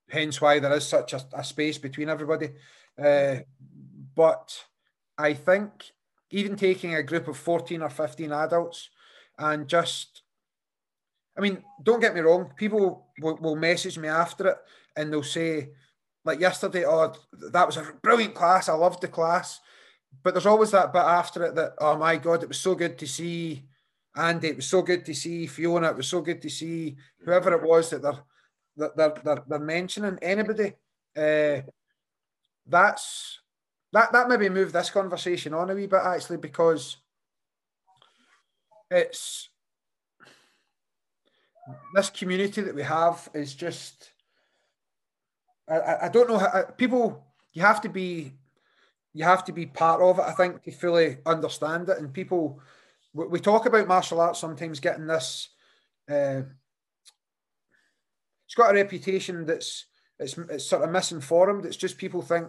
hence why there is such a, a space between everybody. Uh, but I think even taking a group of 14 or 15 adults and just, I mean, don't get me wrong, people will, will message me after it and they'll say, like yesterday, oh, that was a brilliant class. I loved the class but there's always that bit after it that oh my god, it was so good to see Andy. It was so good to see Fiona. It was so good to see whoever it was that they're that they're, they're, they're mentioning anybody, uh, that's that that maybe move this conversation on a wee bit actually because it's this community that we have is just I, I don't know how people you have to be you have to be part of it i think to fully understand it. And people we talk about martial arts sometimes getting this uh, it's got a reputation that's it's, it's sort of misinformed. It's just people think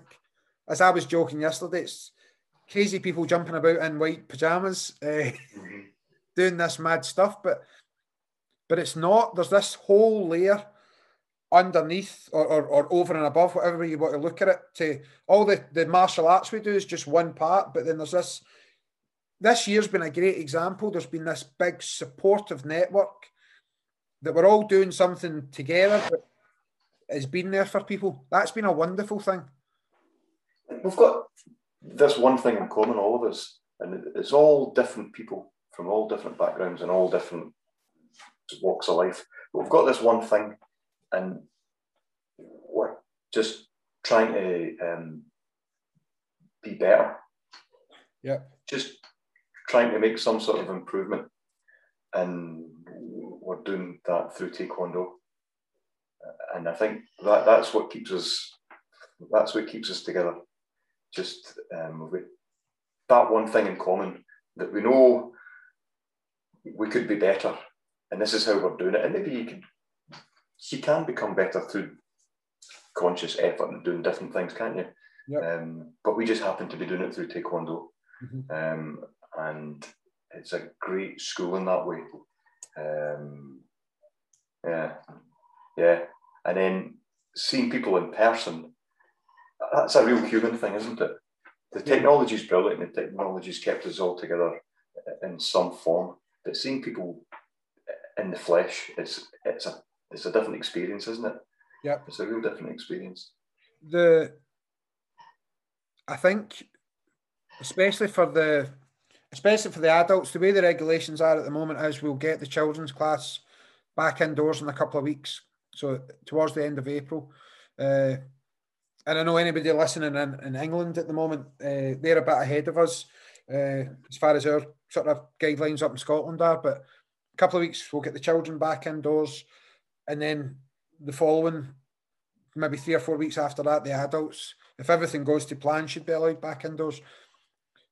as i was joking yesterday it's crazy people jumping about in white pajamas uh, mm-hmm. doing this mad stuff but but it's not. There's this whole layer underneath or, or, or, over and above, whatever you want to look at it, to all the, the martial arts we do is just one part, but then there's this this year's been a great example. There's been this big supportive network that we're all doing something together that has been there for people. That's been a wonderful thing. We've got this one thing in common, all of us, and it's all different people from all different backgrounds and all different walks of life. But we've got this one thing and we're just trying to um, be better. Yeah. Just trying to make some sort of improvement, and we're doing that through Taekwondo. And I think that that's what keeps us. That's what keeps us together. Just um, with that one thing in common that we know we could be better, and this is how we're doing it. And maybe you could you can become better through conscious effort and doing different things, can't you? Yep. Um, but we just happen to be doing it through Taekwondo. Mm-hmm. Um, and it's a great school in that way. Um, yeah, yeah. And then seeing people in person, that's a real human thing, isn't it? The technology is brilliant and the technology's kept us all together in some form. But seeing people in the flesh, it's it's a it's a different experience, isn't it? Yeah, it's a real different experience. The I think, especially for the especially for the adults, the way the regulations are at the moment is we'll get the children's class back indoors in a couple of weeks, so towards the end of April. Uh, and I know anybody listening in, in England at the moment, uh, they're a bit ahead of us uh, as far as our sort of guidelines up in Scotland are. But a couple of weeks, we'll get the children back indoors and then the following maybe three or four weeks after that, the adults, if everything goes to plan, should be allowed back indoors.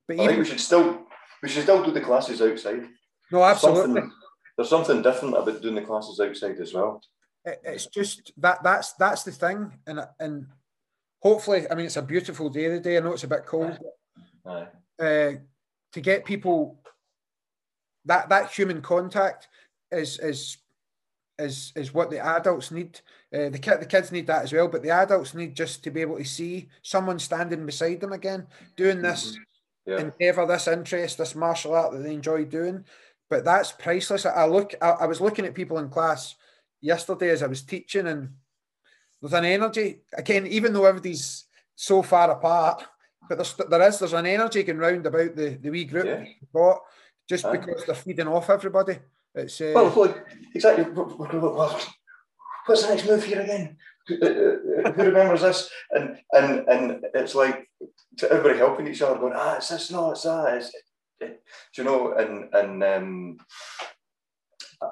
But I even, think we should still we should still do the classes outside. No, absolutely. Something, there's something different about doing the classes outside as well. It, it's just that that's that's the thing, and and hopefully, I mean, it's a beautiful day today. I know it's a bit cold. Aye. Uh, to get people that that human contact is is is is what the adults need. Uh, the kid, the kids need that as well, but the adults need just to be able to see someone standing beside them again, doing this mm-hmm. yeah. endeavor, this interest, this martial art that they enjoy doing. But that's priceless. I look, I, I was looking at people in class yesterday as I was teaching, and there's an energy again, even though everybody's so far apart. But there's, there is there's an energy going round about the, the wee group yeah. got just because they're feeding off everybody. It's uh, well, exactly. What's the next move here again? Who, uh, uh, who remembers this? And and and it's like to everybody helping each other, going, ah, it's this, no, it's that. It's, it, you know, and and um,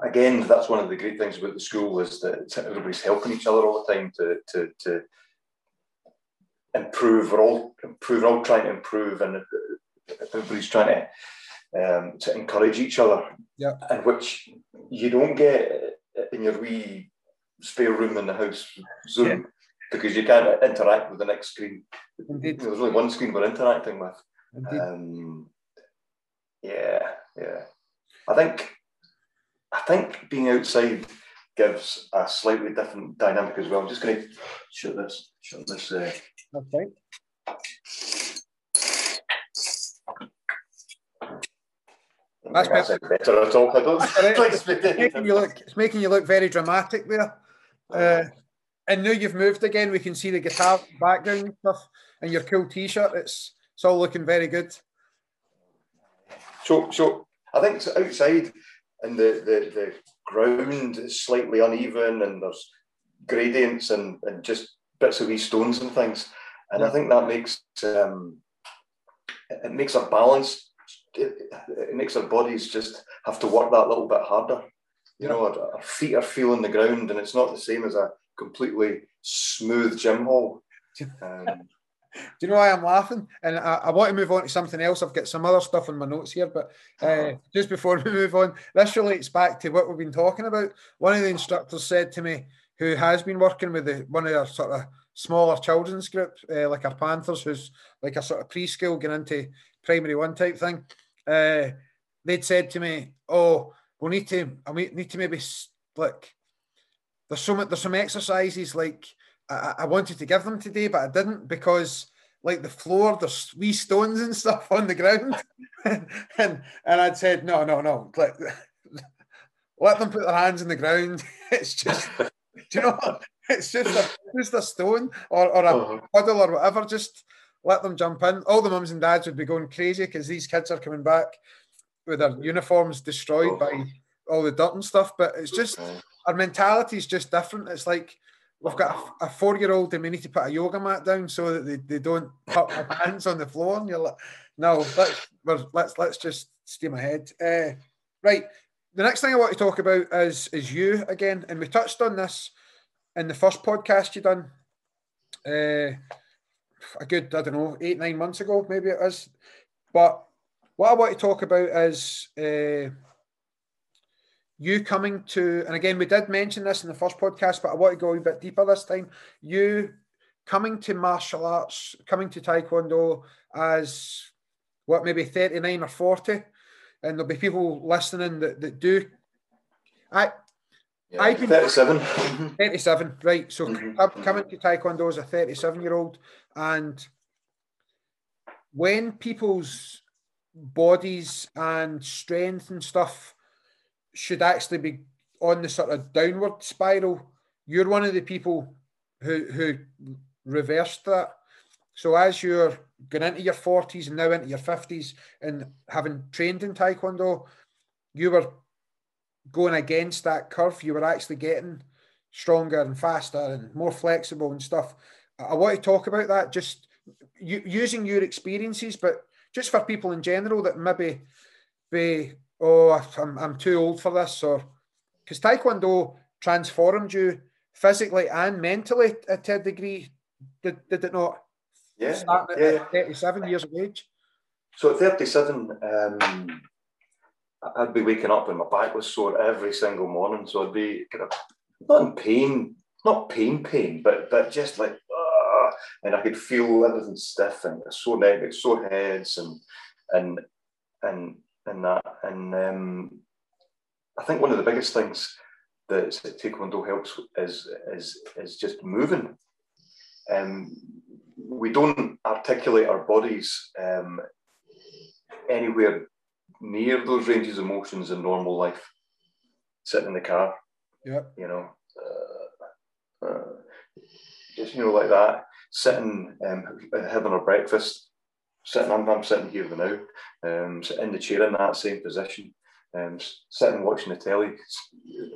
again, that's one of the great things about the school is that everybody's helping each other all the time to to to improve. We're all improve. We're all trying to improve, and everybody's trying to um, to encourage each other, yeah. and which you don't get in your wee spare room in the house Zoom yeah. because you can't interact with the next screen. Indeed. There's only one screen we're interacting with. Um, yeah, yeah. I think I think being outside gives a slightly different dynamic as well. I'm just going to shut this, shut this. Uh, okay. That's better. better at all. I don't. it's, making you look. It's making you look very dramatic there. Uh, and now you've moved again. We can see the guitar background stuff and your cool T-shirt. It's it's all looking very good. So, so I think it's outside, and the the, the ground is slightly uneven, and there's gradients and, and just bits of wee stones and things. And I think that makes um, it makes a balance, it, it, makes our bodies just have to work that little bit harder. You know, our, our, feet are feeling the ground, and it's not the same as a completely smooth gym hall. Um, do you know why I'm laughing? And I, I, want to move on to something else. I've got some other stuff in my notes here, but uh, uh-huh. just before we move on, this relates back to what we've been talking about. One of the instructors said to me, who has been working with the, one of our sort of smaller children's group, uh, like our Panthers, who's like a sort of preschool going into primary one type thing. Uh, they'd said to me, "Oh, we need to, I need to maybe like, there's some there's some exercises like." I, I wanted to give them today, but I didn't because like the floor, there's wee stones and stuff on the ground. and, and I'd said, no, no, no. Let, let them put their hands in the ground. It's just do you know it's just a just a stone or, or a uh-huh. puddle or whatever. Just let them jump in. All the mums and dads would be going crazy because these kids are coming back with their uniforms destroyed by uh-huh. all the dirt and stuff. But it's just our mentality is just different. It's like we've got a, a four year old and we need to put a yoga mat down so that they, they don't put their hands on the floor and you're like no let's let's let's just steam ahead uh, right the next thing i want to talk about is is you again and we touched on this in the first podcast you done uh, a good i don't know eight nine months ago maybe it is but what i want to talk about is uh, you coming to, and again, we did mention this in the first podcast, but I want to go a bit deeper this time. You coming to martial arts, coming to Taekwondo as what, maybe 39 or 40, and there'll be people listening that, that do. I, yeah, I've been 37. 37, right. So mm-hmm. coming to Taekwondo as a 37 year old, and when people's bodies and strength and stuff should actually be on the sort of downward spiral. You're one of the people who who reversed that. So as you're going into your 40s and now into your 50s and having trained in Taekwondo, you were going against that curve. You were actually getting stronger and faster and more flexible and stuff. I want to talk about that, just using your experiences, but just for people in general that maybe be oh, I'm, I'm too old for this, or because Taekwondo transformed you physically and mentally to a degree, did, did it not? Yeah, Starting yeah. 37 years of age. So at 37, um, I'd be waking up and my back was sore every single morning. So I'd be kind of not in pain, not pain, pain, but but just like, uh, and I could feel everything stiff and sore neck, sore heads, and and and in that. And um, I think one of the biggest things that Taekwondo helps is is is just moving. Um, we don't articulate our bodies um, anywhere near those ranges of motions in normal life. Sitting in the car, yeah, you know, uh, uh, just you know like that. Sitting, um, having our breakfast, sitting, I'm, I'm sitting here now, um, in the chair in that same position, um, sitting watching the telly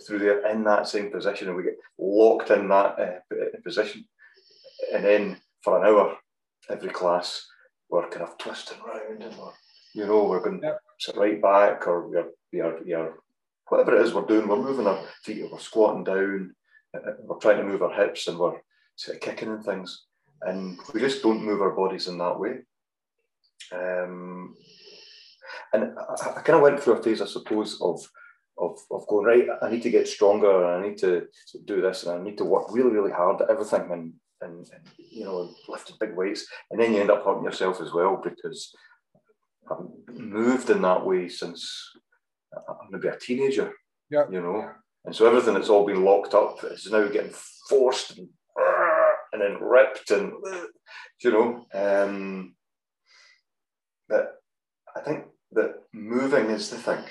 through there in that same position, and we get locked in that uh, position. And then for an hour, every class, we're kind of twisting around and we're, you know, we're going yep. Right back or we're, we're, we're, whatever it is we're doing, we're moving our feet, we're squatting down, uh, uh, we're trying to move our hips and we're sort of kicking and things. And we just don't move our bodies in that way. Um, and I, I kind of went through a phase, I suppose, of of, of going right. I need to get stronger, and I need to do this, and I need to work really, really hard at everything, and and, and you know, lifting big weights, and then you end up hurting yourself as well because I've moved in that way since I'm maybe a teenager. Yeah, you know, and so everything that's all been locked up is now getting forced and and then ripped and you know. Um, that I think that moving is the thing.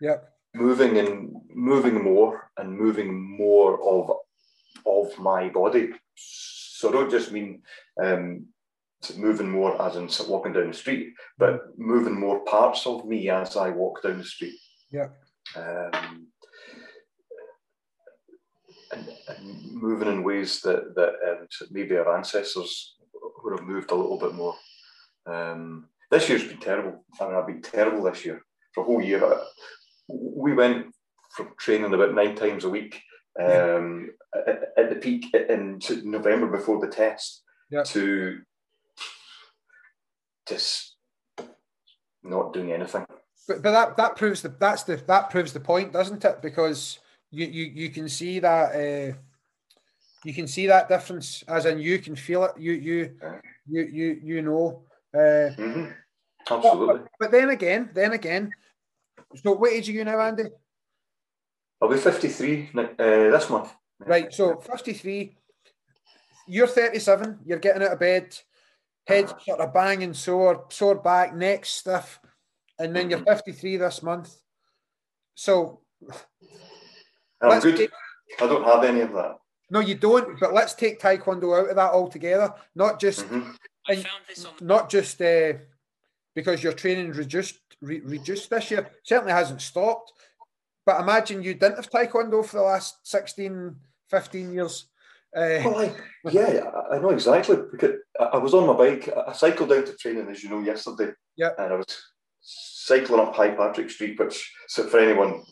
Yeah. Moving and moving more and moving more of of my body. So I don't just mean um, moving more as in walking down the street, but moving more parts of me as I walk down the street. Yeah. Um, and, and moving in ways that that um, maybe our ancestors would have moved a little bit more. Um, this year's been terrible. I mean, I've been terrible this year for a whole year. We went from training about nine times a week um, yeah. at, at, the peak in November before the test yeah. to just not doing anything. But, but that that proves the that's the that proves the point, doesn't it? Because you you, you can see that uh, you can see that difference, as in you can feel it. You you you you you know. Uh, mm-hmm. Absolutely. But, but, then again, then again. So, what age are you now, Andy? I'll be fifty-three uh, this month. Right. So, fifty-three. You're thirty-seven. You're getting out of bed. Head uh-huh. sort of banging sore, sore back, neck stiff, and then you're mm-hmm. fifty-three this month. So I'm good. Take, I don't have any of that. No, you don't. But let's take Taekwondo out of that altogether. Not just, mm-hmm. not just uh, because your training reduced re- reduced this year. Certainly hasn't stopped. But imagine you didn't have Taekwondo for the last 16, 15 years. Uh, well, I, yeah, I know exactly because I was on my bike. I cycled down to training, as you know, yesterday. Yeah. And I was cycling up High Patrick Street, which, so for anyone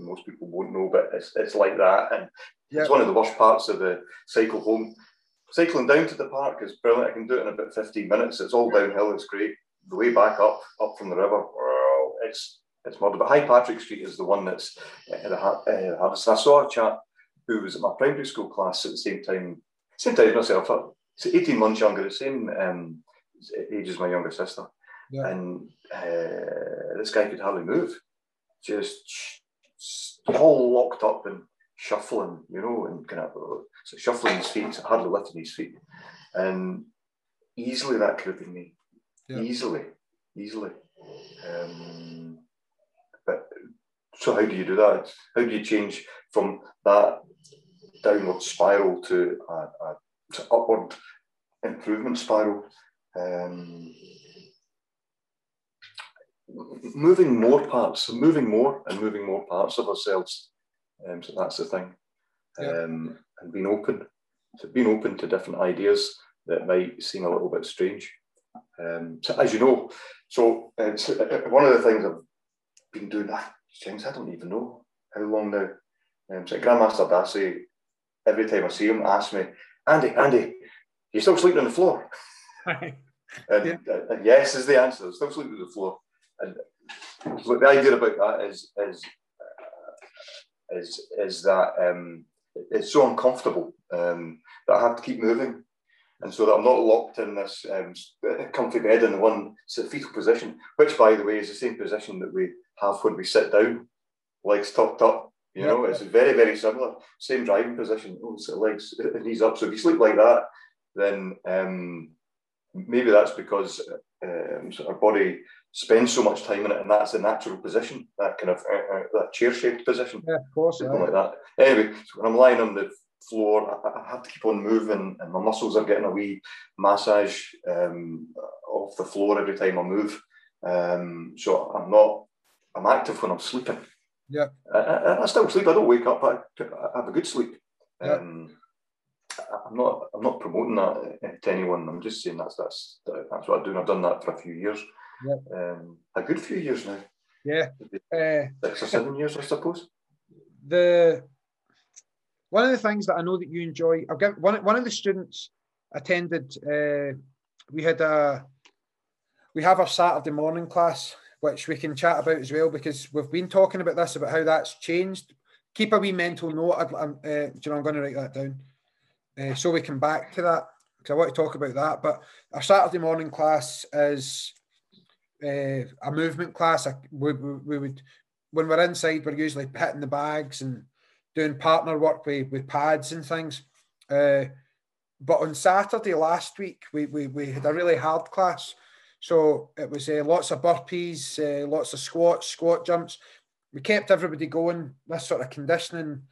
most people won't know, but it's, it's like that. And yeah. it's one of the worst parts of the cycle home. Cycling down to the park is brilliant. I can do it in about 15 minutes. It's all downhill. It's great. The way back up, up from the river, it's it's murder. But High Patrick Street is the one that's uh, the hardest. I saw a chap who was at my primary school class at the same time, same time as myself. It's 18 months younger, the same um, age as my younger sister. Yeah. And uh, this guy could hardly move. Just all locked up and shuffling, you know, and kind of so shuffling his feet, hardly lifting his feet. And easily that could have been me. Yeah. Easily, easily. Um, but so how do you do that? How do you change from that downward spiral to a, a to upward improvement spiral? Um, moving more parts, moving more and moving more parts of ourselves. Um, so that's the thing. Yeah. Um, and being open, to being open to different ideas that might seem a little bit strange. Um, so as you know, so it's uh, one of the things I've been doing. Ah, James, I don't even know how long now. Um, so Grandmaster Darcy, every time I see him, asks me, Andy, Andy, you still sleeping on the floor? and, yeah. uh, and yes is the answer. Still sleeping on the floor. And the idea about that is is uh, is is that um, it's so uncomfortable um, that I have to keep moving, and so that I'm not locked in this um, comfy bed in the one fetal position, which, by the way, is the same position that we have when we sit down, legs tucked up. You know, it's very very similar, same driving position. Oh, legs knees up. So if you sleep like that, then um, maybe that's because um, our body spends so much time in it, and that's a natural position, that kind of uh, uh, that chair-shaped position. Yeah, of course. Something yeah. like that. Anyway, so when I'm lying on the floor, I, I, have to keep on moving, and my muscles are getting a wee massage um, off the floor every time I move. Um, so I'm not, I'm active when I'm sleeping. Yeah. I, I, still sleep. I don't wake up. I, I have a good sleep. Yeah. Um, I'm not. I'm not promoting that to anyone. I'm just saying that's that's that's what I do. And I've done that for a few years. Um, a good few years now. Yeah. Uh, Six or seven years, I suppose. The one of the things that I know that you enjoy, I've got one, one of the students attended, uh, we had a, we have our Saturday morning class, which we can chat about as well, because we've been talking about this, about how that's changed. Keep a wee mental note. I, uh, you know, I'm going to write that down uh, so we can back to that because I want to talk about that. But our Saturday morning class is uh, a movement class. We, we, we, would, when we're inside, we're usually hitting the bags and doing partner work with, with pads and things. Uh, but on Saturday last week, we, we, we had a really hard class. So it was uh, lots of burpees, uh, lots of squats, squat jumps. We kept everybody going. This sort of conditioning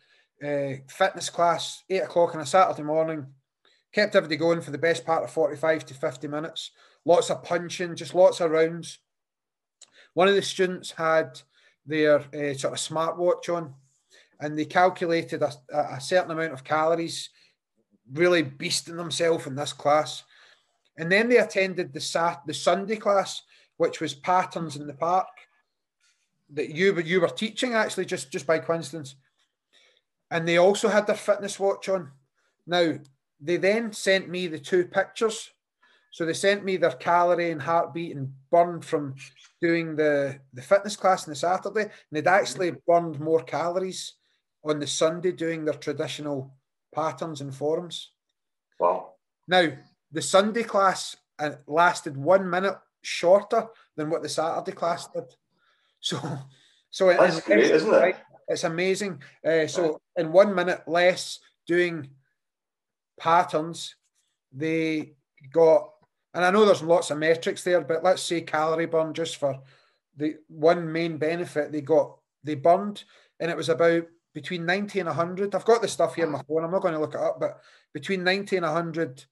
uh, fitness class, eight o'clock on a Saturday morning. Kept everybody going for the best part of 45 to 50 minutes lots of punching, just lots of rounds. One of the students had their uh, sort of smartwatch on, and they calculated a, a certain amount of calories, really beasting themselves in this class. And then they attended the Sat the Sunday class, which was patterns in the park that you were you were teaching actually just just by coincidence. And they also had their fitness watch on. Now they then sent me the two pictures. So they sent me their calorie and heartbeat and burn from doing the, the fitness class on the Saturday. And they'd actually burned more calories on the Sunday doing their traditional patterns and forms. Wow. Now, the Sunday class uh, lasted one minute shorter than what the Saturday class did. So, so That's great, isn't it? It's amazing. Uh, so, in one minute less doing patterns, they got, and I know there's lots of metrics there, but let's say calorie burn just for the one main benefit they got, they burned, and it was about between 90 and 100. I've got the stuff here on my phone. I'm not going to look it up, but between 90 and 100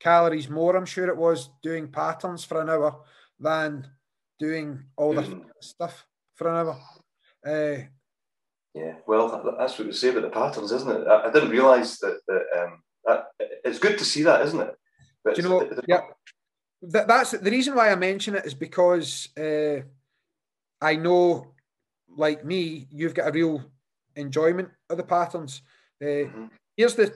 calories more, I'm sure it was doing patterns for an hour than doing all the mm. stuff for an hour. Uh, yeah, well, that's what we say about the patterns, isn't it? I, I didn't realise that, that, um, that, it's good to see that, isn't it? But you know, the, yeah, that, that's the reason why I mention it is because uh, I know, like me, you've got a real enjoyment of the patterns. Uh, mm-hmm. Here's the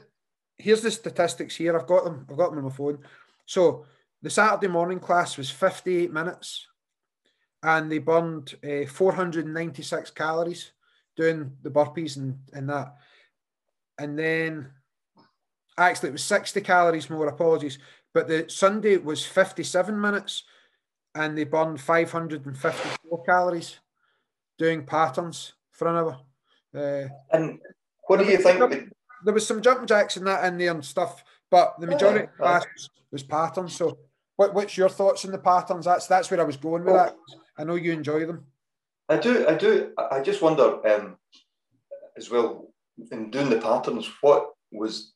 here's the statistics here. I've got them. I've got them on my phone. So the Saturday morning class was 58 minutes, and they burned uh, 496 calories doing the burpees and, and that. And then actually it was 60 calories more, apologies. But the Sunday was 57 minutes and they burned 554 calories doing patterns for an hour. Uh, and what do you think? There, was some jumping jacks and that in there and stuff, but the majority oh, was, was patterns. So, what, what's your thoughts on the patterns? That's that's where I was going with that. I know you enjoy them. I do. I do. I just wonder um, as well in doing the patterns. What was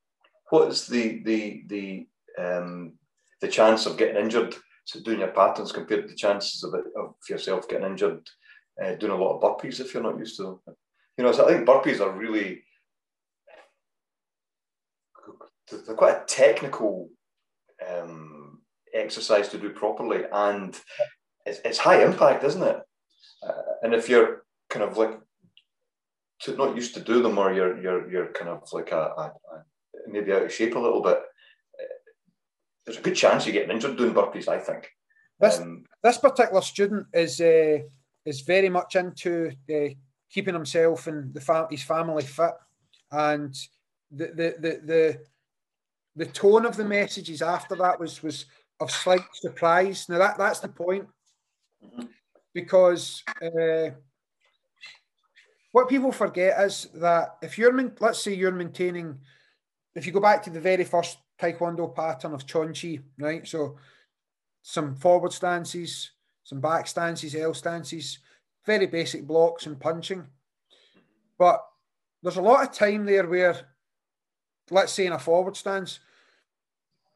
what is the the the um, the chance of getting injured so doing your patterns compared to the chances of, it, of yourself getting injured uh, doing a lot of burpees if you're not used to them? You know, so I think burpees are really they're quite a technical um, exercise to do properly, and it's, it's high impact, isn't it? Uh, and if you're kind of like to, not used to do them, or you're you're you're kind of like a, a, a maybe out of shape a little bit, uh, there's a good chance you get injured doing burpees. I think. This um, this particular student is uh, is very much into uh, keeping himself and the fam- his family fit, and the the the the, the tone of the messages after that was was of slight surprise. Now that that's the point, because uh, what people forget is that if you're let's say you're maintaining, if you go back to the very first Taekwondo pattern of Chon-Ji, right? So some forward stances, some back stances, L stances, very basic blocks and punching. But there's a lot of time there where, let's say in a forward stance,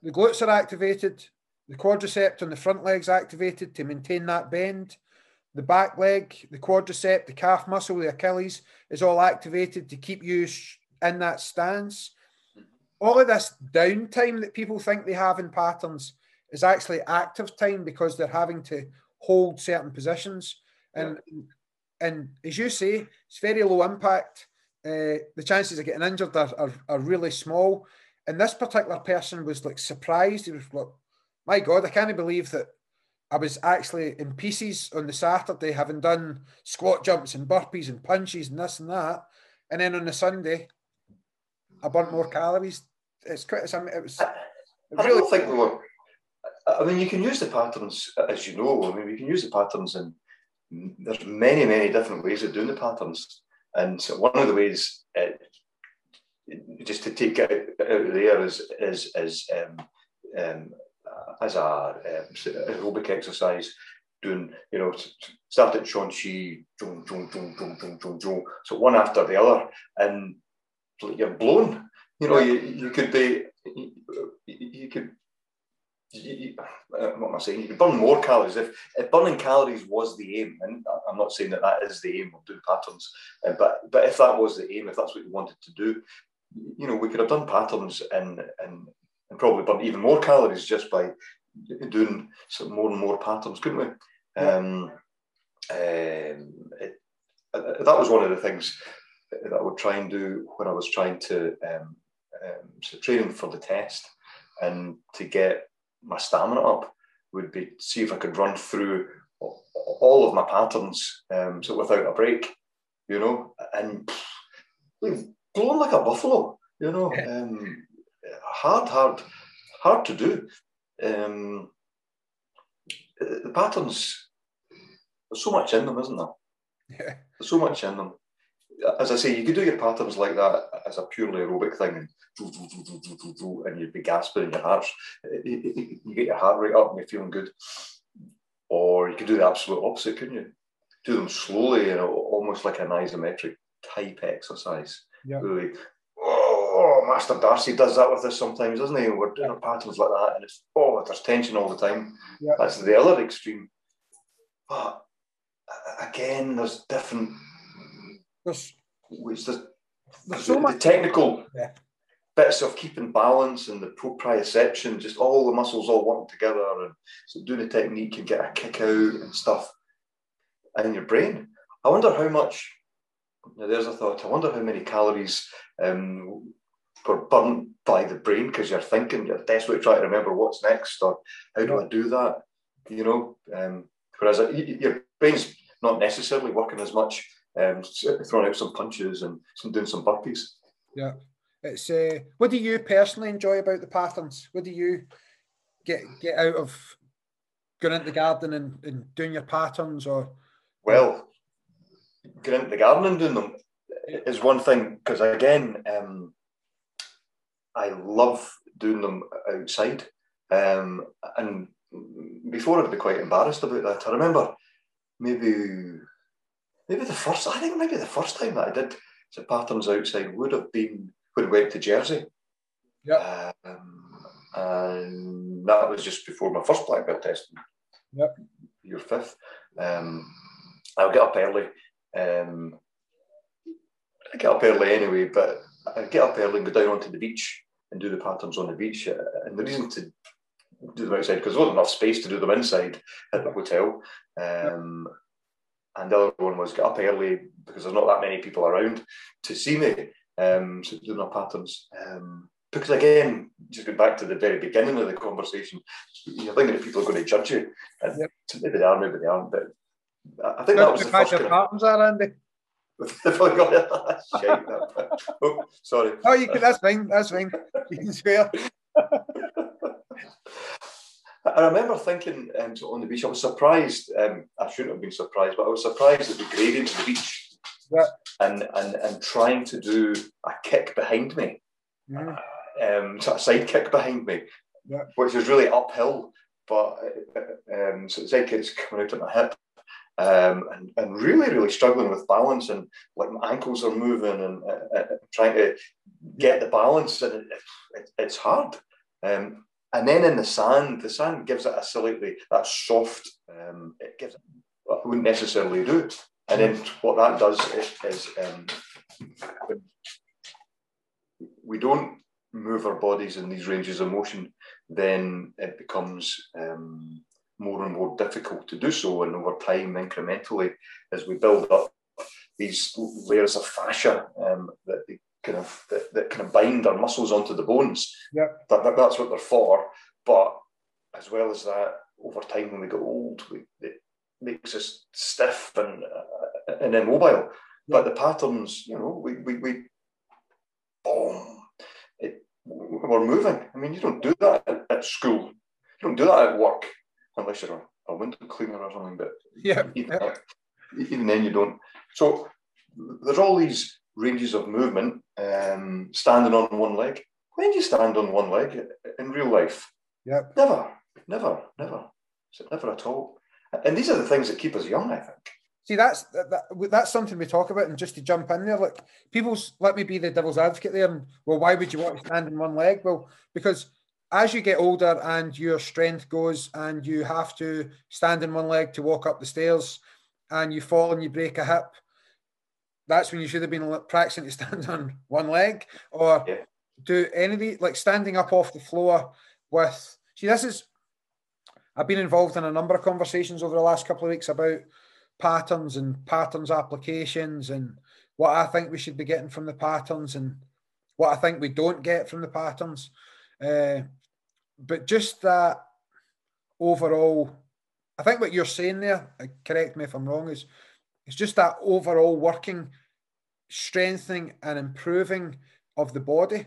the glutes are activated, the quadricep on the front leg's activated to maintain that bend. The back leg, the quadricep, the calf muscle, the Achilles is all activated to keep you in that stance. All of this downtime that people think they have in patterns is actually active time because they're having to hold certain positions. And yeah. and as you say, it's very low impact. Uh, the chances of getting injured are, are, are really small. And this particular person was like surprised. He was like, my God, I can't believe that I was actually in pieces on the Saturday, having done squat jumps and burpees and punches and this and that. And then on the Sunday, I burnt more calories. It's quite, it's, it was. I, I really don't think we were. I mean, you can use the patterns, as you know. I mean, you can use the patterns and there's many, many different ways of doing the patterns. And so one of the ways, uh, just to take it out of there, is is is um, um, as a um, aerobic exercise, doing you know start at Chon-Ji, jung, jung, jung, jung, jung, jung, so one after the other, and you're blown. You know, you, you could be you, you could you, uh, what am I saying? You can burn more calories if, if burning calories was the aim. And I'm not saying that that is the aim of doing patterns, uh, but but if that was the aim, if that's what you wanted to do, you know, we could have done patterns and and, and probably burn even more calories just by doing some more and more patterns, couldn't we? Yeah. Um, um, it, uh, that was one of the things that I would try and do when I was trying to um, um, so training for the test and to get my stamina up would be see if I could run through all of my patterns um, so without a break, you know, and blown like a buffalo, you know, um, hard, hard, hard to do. Um, the patterns, there's so much in them, isn't there? Yeah. There's so much in them as I say, you could do your patterns like that as a purely aerobic thing, and, and you'd be gasping in your heart. You get your heart rate up and you're feeling good. Or you could do the absolute opposite, couldn't you? Do them slowly, you know, almost like an isometric type exercise. Yeah. Really, oh, Master Darcy does that with us sometimes, doesn't he? We're doing patterns like that, and it's oh, there's tension all the time. Yeah. That's the other extreme. But again, there's different there's, which there's, there's so the, much the technical yeah. bits of keeping balance and the proprioception, just all the muscles all working together, and so doing a technique can get a kick out and stuff. in your brain, I wonder how much. Now, there's a thought. I wonder how many calories um, were burnt by the brain because you're thinking, you're desperately trying to remember what's next, or how do I do that? You know, um, whereas your brain's not necessarily working as much um, throwing out some punches and some doing some burpees. Yeah, it's. Uh, what do you personally enjoy about the patterns? What do you get get out of going into the garden and, and doing your patterns? Or well, going into the garden and doing them is one thing because again, um, I love doing them outside. Um, and before I'd be quite embarrassed about that. I remember maybe maybe the first, I think maybe the first time that I did the patterns outside would have been when we went to Jersey. Yeah. Um, and that was just before my first black belt testing. Yep. Year fifth. Um, I'll get up early. Um, I get up early anyway, but I get up early and go down onto the beach and do the patterns on the beach. And the reason to do them outside because there wasn't enough space to do them inside at the hotel. Um, and the other one was get up early because there's not that many people around to see me. Um, so doing my patterns. Um, because again, just going back to the very beginning of the conversation, you're thinking that people are going to judge you, and yep. maybe they are, maybe they aren't. But I think that was the first. Kind of, are, Andy. oh, sorry. Oh, you can. That's fine. That's fine. You can swear. I remember thinking um, on the beach, I was surprised. Um, I shouldn't have been surprised, but I was surprised at the gradient of the beach yeah. and, and, and trying to do a kick behind me, mm. um, so a side kick behind me, yeah. which is really uphill. But uh, um, so the side kick's coming out of my hip. Um, and, and really, really struggling with balance, and like my ankles are moving, and uh, uh, trying to get the balance, and it, it, it's hard. Um, and then in the sand, the sand gives it a slightly that soft. Um, it gives it, I wouldn't necessarily do. it. And then what that does is, is um, we don't move our bodies in these ranges of motion, then it becomes um, more and more difficult to do so. And over time, incrementally, as we build up these layers of fascia um, that they kind of that, that kind of bind our muscles onto the bones. Yeah, that, that, that's what they're for. But as well as that, over time when we get old, we, it makes us stiff and uh, and immobile. Yeah. But the patterns, you know, we we, we boom, it, we're moving. I mean, you don't do that at, at school. You don't do that at work unless you're a, a window cleaner or something. But yeah, even, yeah. even then you don't. So there's all these ranges of movement, um, standing on one leg. When do you stand on one leg in real life? Yeah. Never, never, never. Never at all. And these are the things that keep us young, I think. See, that's that, that, that's something we talk about, and just to jump in there, like people's let me be the devil's advocate there. And well, why would you want to stand on one leg? Well, because as you get older and your strength goes and you have to stand in one leg to walk up the stairs and you fall and you break a hip, that's when you should have been practicing to stand on one leg or yeah. do any of like standing up off the floor with. See, this is. I've been involved in a number of conversations over the last couple of weeks about patterns and patterns applications and what I think we should be getting from the patterns and what I think we don't get from the patterns. Uh, but just that overall, I think what you're saying there, uh, correct me if I'm wrong, is it's just that overall working, strengthening and improving of the body.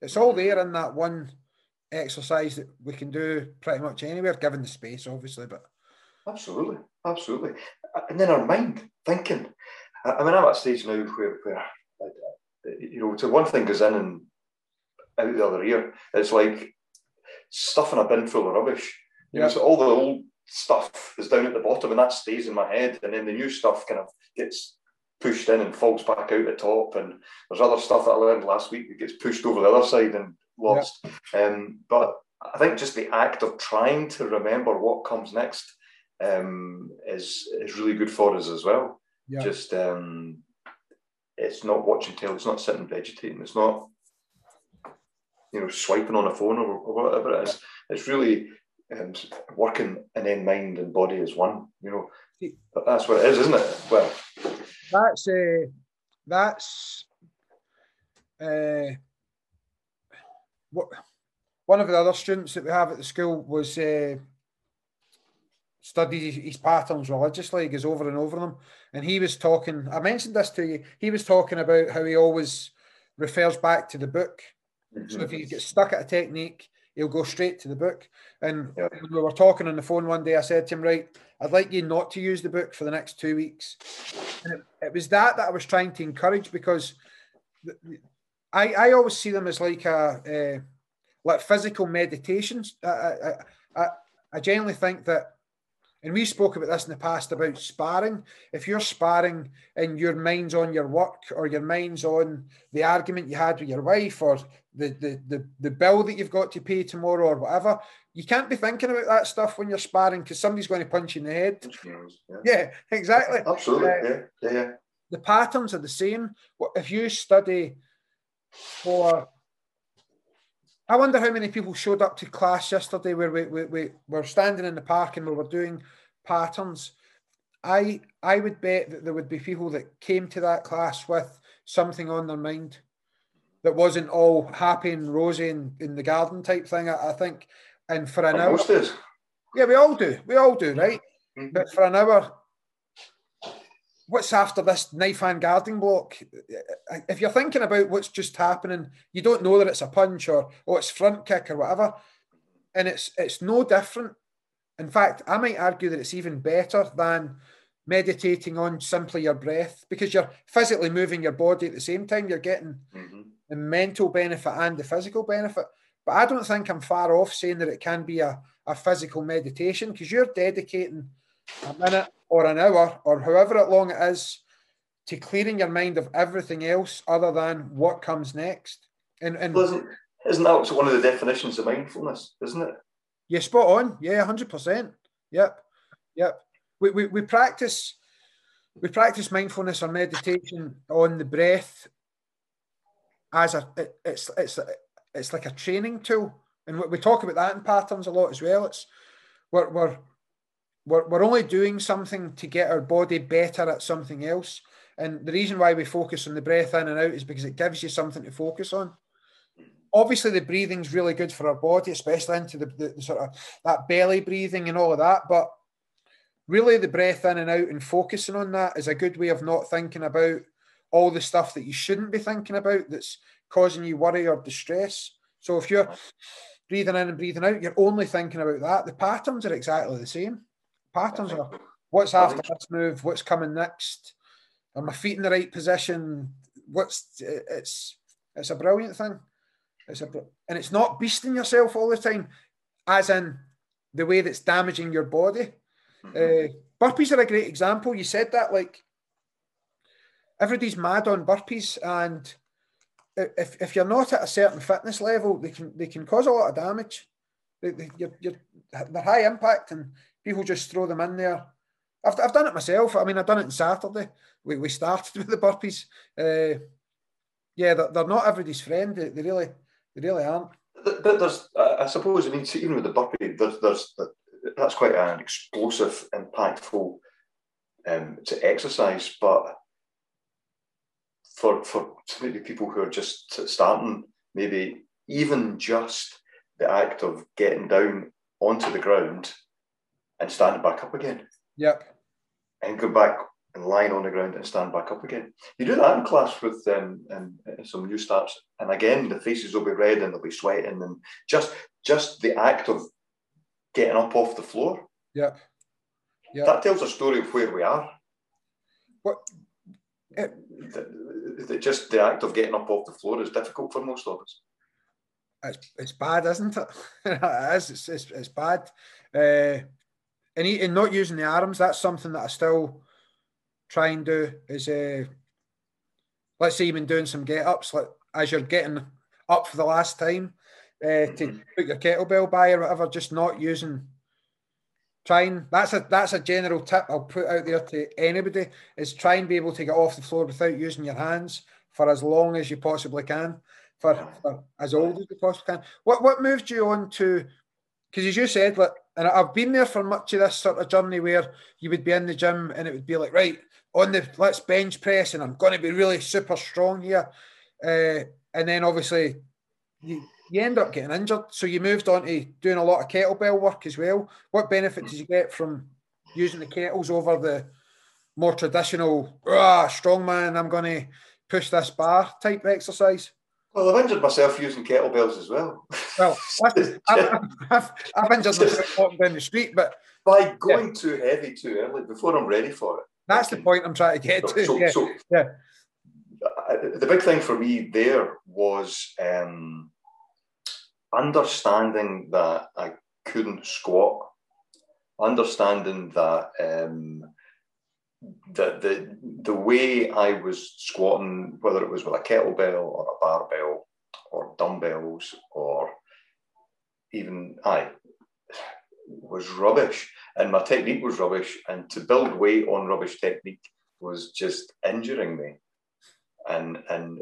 It's all mm-hmm. there in that one exercise that we can do pretty much anywhere, given the space, obviously. But absolutely, absolutely. Uh, and then our mind thinking. I mean, I'm at a stage now where, where uh, you know, so one thing goes in and out the other ear. It's like stuffing a bin full of rubbish. You yeah. know, so all the old stuff is down at the bottom and that stays in my head. And then the new stuff kind of gets pushed in and falls back out the top. And there's other stuff that I learned last week that gets pushed over the other side and lost. Yeah. Um, but I think just the act of trying to remember what comes next um, is is really good for us as well. Yeah. Just um, it's not watching tail, it's not sitting vegetating, it's not you know swiping on a phone or, or whatever it is. It's really um, working and then mind and body as one. You know, but that's what it is, isn't it? Well, that's uh, that's uh, what one of the other students that we have at the school was uh, studied his patterns religiously. He goes over and over them, and he was talking. I mentioned this to you. He was talking about how he always refers back to the book. Mm-hmm. So if he gets stuck at a technique, he'll go straight to the book. And yeah. when we were talking on the phone one day, I said to him, "Right, I'd like you not to use the book for the next two weeks." And it, it was that that I was trying to encourage because I I always see them as like a uh, like physical meditations. I, I I I generally think that and we spoke about this in the past about sparring. If you're sparring and your mind's on your work or your mind's on the argument you had with your wife or the, the, the, the bill that you've got to pay tomorrow or whatever, you can't be thinking about that stuff when you're sparring because somebody's going to punch you in the head. Yeah, yeah exactly. Absolutely. Uh, yeah. yeah, yeah. The patterns are the same. If you study for I wonder how many people showed up to class yesterday where we, we, we were standing in the park and we were doing patterns. I I would bet that there would be people that came to that class with something on their mind that wasn't all happy and rosy in, in the garden type thing. I, I think, and for an hour, yeah, we all do, we all do, right? Mm-hmm. But for an hour, what's after this knife hand guarding block? If you're thinking about what's just happening, you don't know that it's a punch or oh it's front kick or whatever, and it's it's no different. In fact, I might argue that it's even better than meditating on simply your breath because you're physically moving your body at the same time. You're getting mm-hmm. the mental benefit and the physical benefit. But I don't think I'm far off saying that it can be a, a physical meditation because you're dedicating a minute or an hour or however long it is to clearing your mind of everything else other than what comes next. And, and well, isn't, isn't that one of the definitions of mindfulness, isn't it? Yeah, spot on. Yeah, hundred percent. Yep, yep. We, we we practice we practice mindfulness or meditation on the breath as a it, it's it's it's like a training tool, and what we talk about that in patterns a lot as well. It's we're we're we're, we're only doing something to get our body better at something else. And the reason why we focus on the breath in and out is because it gives you something to focus on. Obviously, the breathing's really good for our body, especially into the, the, the sort of that belly breathing and all of that. But really, the breath in and out and focusing on that is a good way of not thinking about all the stuff that you shouldn't be thinking about that's causing you worry or distress. So if you're breathing in and breathing out, you're only thinking about that. The patterns are exactly the same patterns are what's after this move, what's coming next, are my feet in the right position? What's it's it's a brilliant thing. It's a and it's not beasting yourself all the time, as in the way that's damaging your body. Mm-hmm. Uh, burpees are a great example. You said that like everybody's mad on burpees, and if, if you're not at a certain fitness level, they can they can cause a lot of damage. They, you're, they're high impact, and people just throw them in there. I've, I've done it myself. I mean, I've done it on Saturday. We, we started with the burpees. Uh, yeah, they're, they're not everybody's friend. They, they really they really aren't. But there's, I suppose, I mean, even with the burpee, there's, there's that's quite an explosive, impactful um, to exercise. But for for maybe people who are just starting, maybe even just the act of getting down onto the ground and standing back up again. Yep. And go back and lying on the ground and stand back up again. You do that in class with um, um, some new starts, and again the faces will be red and they'll be sweating, and just just the act of getting up off the floor. Yep. Yep. That tells a story of where we are. What? It, the, the, just the act of getting up off the floor is difficult for most of us. It's, it's bad, isn't it? it is. It's, it's, it's bad. Uh, and, he, and not using the arms, that's something that I still try and do is uh, let's say you've been doing some get ups like as you're getting up for the last time uh, to mm-hmm. put your kettlebell by or whatever, just not using trying that's a that's a general tip I'll put out there to anybody is try and be able to get off the floor without using your hands for as long as you possibly can, for, for as old as you possibly can. What what moved you on to because as you said, like, and I've been there for much of this sort of journey where you would be in the gym and it would be like, right, on the let's bench press, and I'm going to be really super strong here. Uh, and then obviously you, you end up getting injured. So you moved on to doing a lot of kettlebell work as well. What benefit did you get from using the kettles over the more traditional ah, strongman? I'm going to push this bar type exercise. Well, I've injured myself using kettlebells as well. Well, I've, I've, I've, injured myself walking down the street, but by going yeah. too heavy too early before I'm ready for it. That's the point I'm trying to get so, to. So, yeah. So, yeah. The big thing for me there was um, understanding that I couldn't squat, understanding that um, the, the the way I was squatting, whether it was with a kettlebell or a barbell or dumbbells or even I was rubbish. And my technique was rubbish. And to build weight on rubbish technique was just injuring me. And and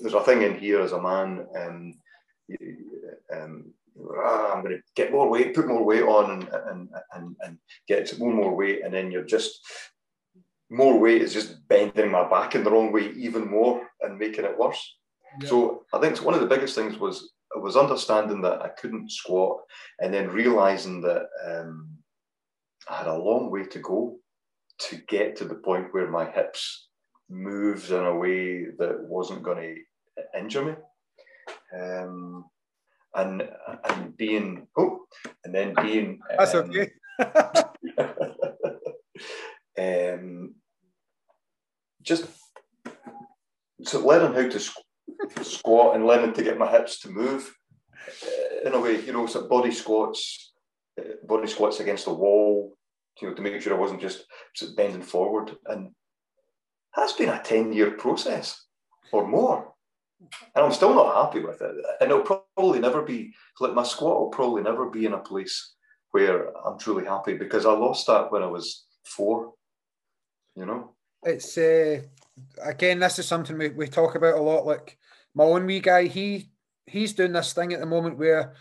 there's a thing in here as a man um, um, ah, I'm going to get more weight, put more weight on, and and and, and get more more weight, and then you're just more weight is just bending my back in the wrong way even more and making it worse. Yeah. So I think one of the biggest things was was understanding that I couldn't squat, and then realizing that um, I had a long way to go to get to the point where my hips moved in a way that wasn't going to injure me. Um, and and being oh, and then being that's um, okay. um, just so learning how to squat and learning to get my hips to move uh, in a way, you know, so body squats, uh, body squats against the wall, you know, to make sure I wasn't just bending forward. And that's been a 10 year process or more. And I'm still not happy with it. And it'll probably never be, like my squat will probably never be in a place where I'm truly happy because I lost that when I was four, you know? It's, uh, again, this is something we, we talk about a lot. Like my own wee guy, he he's doing this thing at the moment where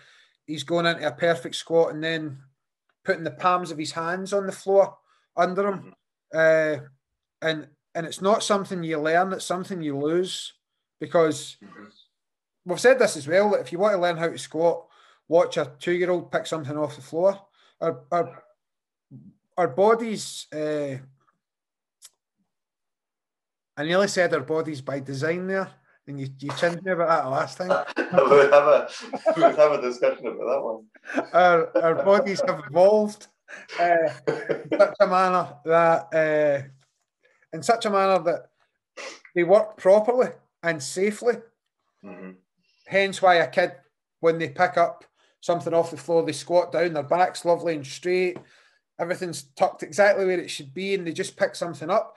he's going into a perfect squat and then putting the palms of his hands on the floor under him. Mm-hmm. Uh, and and it's not something you learn, it's something you lose because we've said this as well that if you want to learn how to squat, watch a two year old pick something off the floor. Our, our, our bodies, uh, I nearly said our bodies by design there. And you, you chinned me about that last time. we'll, have a, we'll have a discussion about that one. Our, our bodies have evolved uh, in such a manner that uh, in such a manner that they work properly and safely. Mm-hmm. Hence why a kid, when they pick up something off the floor, they squat down, their back's lovely and straight, everything's tucked exactly where it should be, and they just pick something up.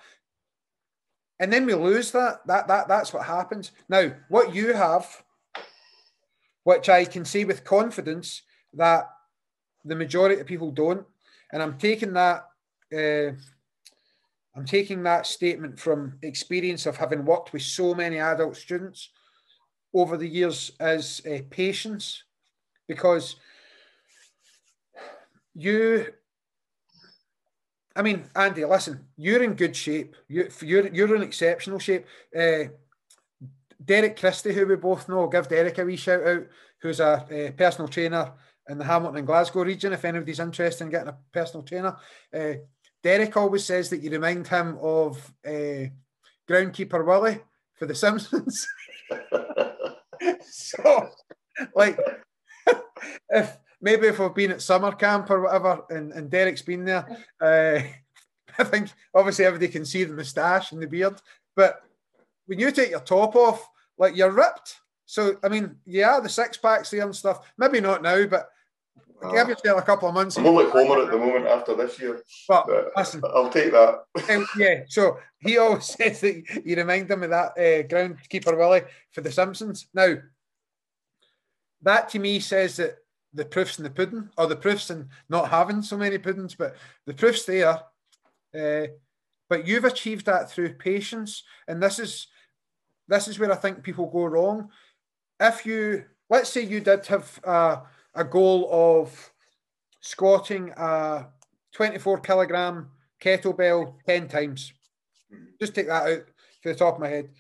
And then we lose that. That that that's what happens. Now, what you have, which I can say with confidence that the majority of people don't, and I'm taking that. Uh, I'm taking that statement from experience of having worked with so many adult students over the years as uh, patience, because you I mean, Andy, listen, you're in good shape. You, you're you're in exceptional shape. Uh, Derek Christie, who we both know, give Derek a wee shout out, who's a, a, personal trainer in the Hamilton and Glasgow region. If anybody's interested in getting a personal trainer, uh, Derek always says that you remind him of uh, groundkeeper Willie for The Simpsons. so, like, if maybe if we've been at summer camp or whatever, and, and Derek's been there, uh, I think obviously everybody can see the moustache and the beard, but when you take your top off, like you're ripped. So I mean, yeah, the six packs there and stuff. Maybe not now, but uh, give yourself a couple of months. I'm only Homer at the moment after this year, but, but listen, I'll take that. um, yeah, so he always says that you remind him of that uh, groundkeeper Willie for the Simpsons. Now, that to me says that the proofs in the pudding, or the proofs in not having so many puddings, but the proofs there. Uh, but you've achieved that through patience, and this is this is where I think people go wrong. If you let's say you did have a, a goal of squatting a 24 kilogram kettlebell 10 times, just take that out for the top of my head.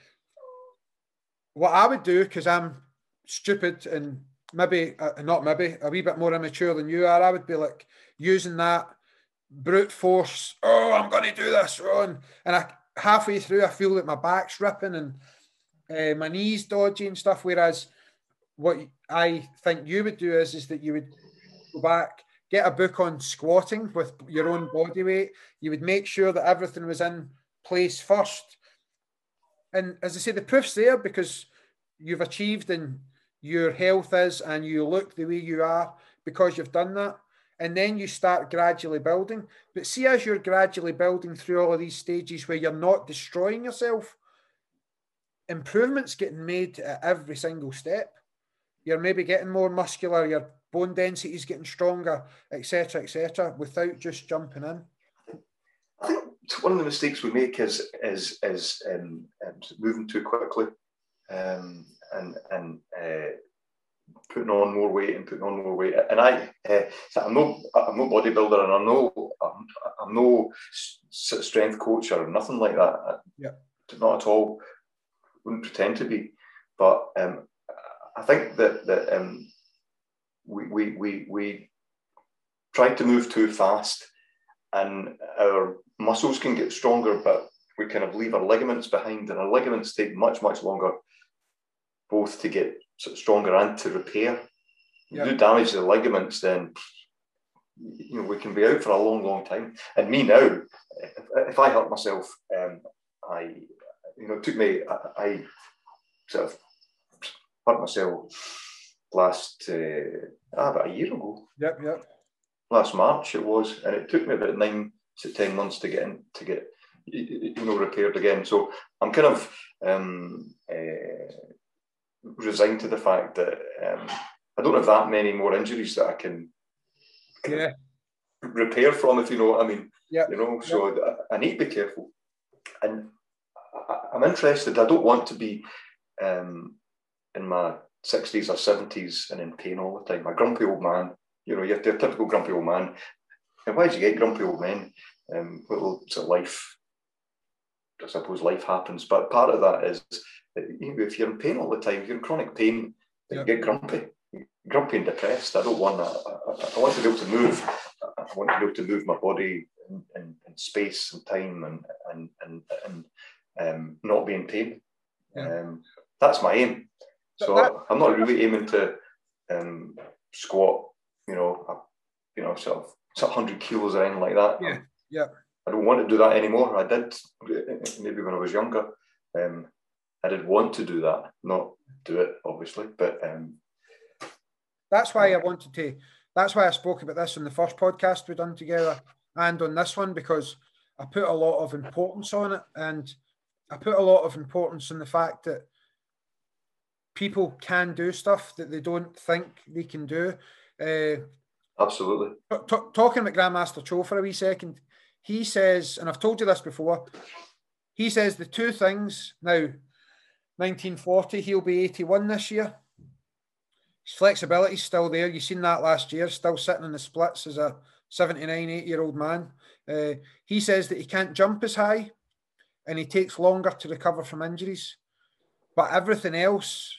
What I would do, because I'm stupid and maybe uh, not maybe a wee bit more immature than you are, I would be like using that brute force. Oh, I'm going to do this, Ron. And I halfway through, I feel that my back's ripping and uh, my knees dodgy and stuff. Whereas what I think you would do is is that you would go back, get a book on squatting with your own body weight. You would make sure that everything was in place first. And as I say, the proof's there because you've achieved and your health is and you look the way you are because you've done that. And then you start gradually building. But see, as you're gradually building through all of these stages where you're not destroying yourself, improvements getting made at every single step. You're maybe getting more muscular, your bone density is getting stronger, etc., etc., without just jumping in. I think one of the mistakes we make is is is um, um, moving too quickly. Um, and and uh, putting on more weight and putting on more weight. And I, uh, so I'm no, I'm no bodybuilder, and I'm no, I'm, I'm no strength coach or nothing like that. Yeah, not at all. Wouldn't pretend to be, but um, I think that that um, we we we we tried to move too fast, and our muscles can get stronger, but we kind of leave our ligaments behind, and our ligaments take much much longer both to get stronger and to repair. You do damage the ligaments, then you know we can be out for a long, long time. And me now, if, if I hurt myself, um, I you know it took me I, I sort of hurt myself last uh, about a year ago. Yep, yep. Last March it was, and it took me about nine to ten months to get in to get you know repaired again. So I'm kind of um, uh, resigned to the fact that um, I don't have that many more injuries that I can yeah. repair from, if you know what I mean. Yeah. You know, so yep. I, I need to be careful. And I, am interested. I don't want to be um, in my 60s or 70s and in pain all the time. A grumpy old man. You know, you're a typical grumpy old man. And why do you get grumpy old men? Um, well, it's a life. I suppose life happens, but part of that is if you're in pain all the time, if you're in chronic pain, you get grumpy, grumpy and depressed. I don't want that. I, I, want to be able to move. I want to be able to move my body in, in, in space and time and and and, and um, not be in pain. Yeah. Um, that's my aim. So that, I'm not really aiming to um, squat, you know, you know, sort of, sort of 100 kilos or anything like that. Yeah, yeah. I don't want to do that anymore. I did maybe when I was younger. Um, I did want to do that, not do it, obviously, but um, that's why I wanted to. That's why I spoke about this in the first podcast we done together, and on this one because I put a lot of importance on it, and I put a lot of importance in the fact that people can do stuff that they don't think they can do. Uh, Absolutely. T- talking about Grandmaster Cho for a wee second, he says, and I've told you this before, he says the two things now, 1940, he'll be 81 this year. His flexibility's still there. You've seen that last year, still sitting in the splits as a 79, 8 year old man. Uh, he says that he can't jump as high and he takes longer to recover from injuries. But everything else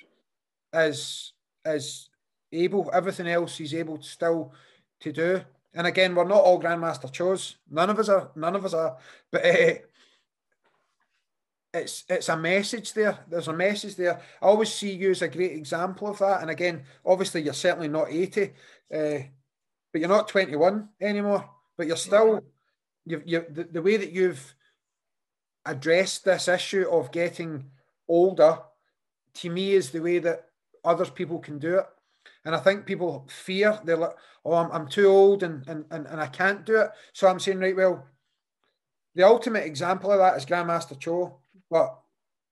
is is able. Everything else he's able to still to do. And again, we're not all Grandmaster Chos. None of us are. None of us are. But uh, it's it's a message there. There's a message there. I always see you as a great example of that. And again, obviously, you're certainly not 80, uh, but you're not 21 anymore. But you're still you you the, the way that you've addressed this issue of getting older to me is the way that other people can do it. And I think people fear they're like, oh, I'm, I'm too old and, and, and, and I can't do it. So I'm saying, right, well, the ultimate example of that is Grandmaster Cho, but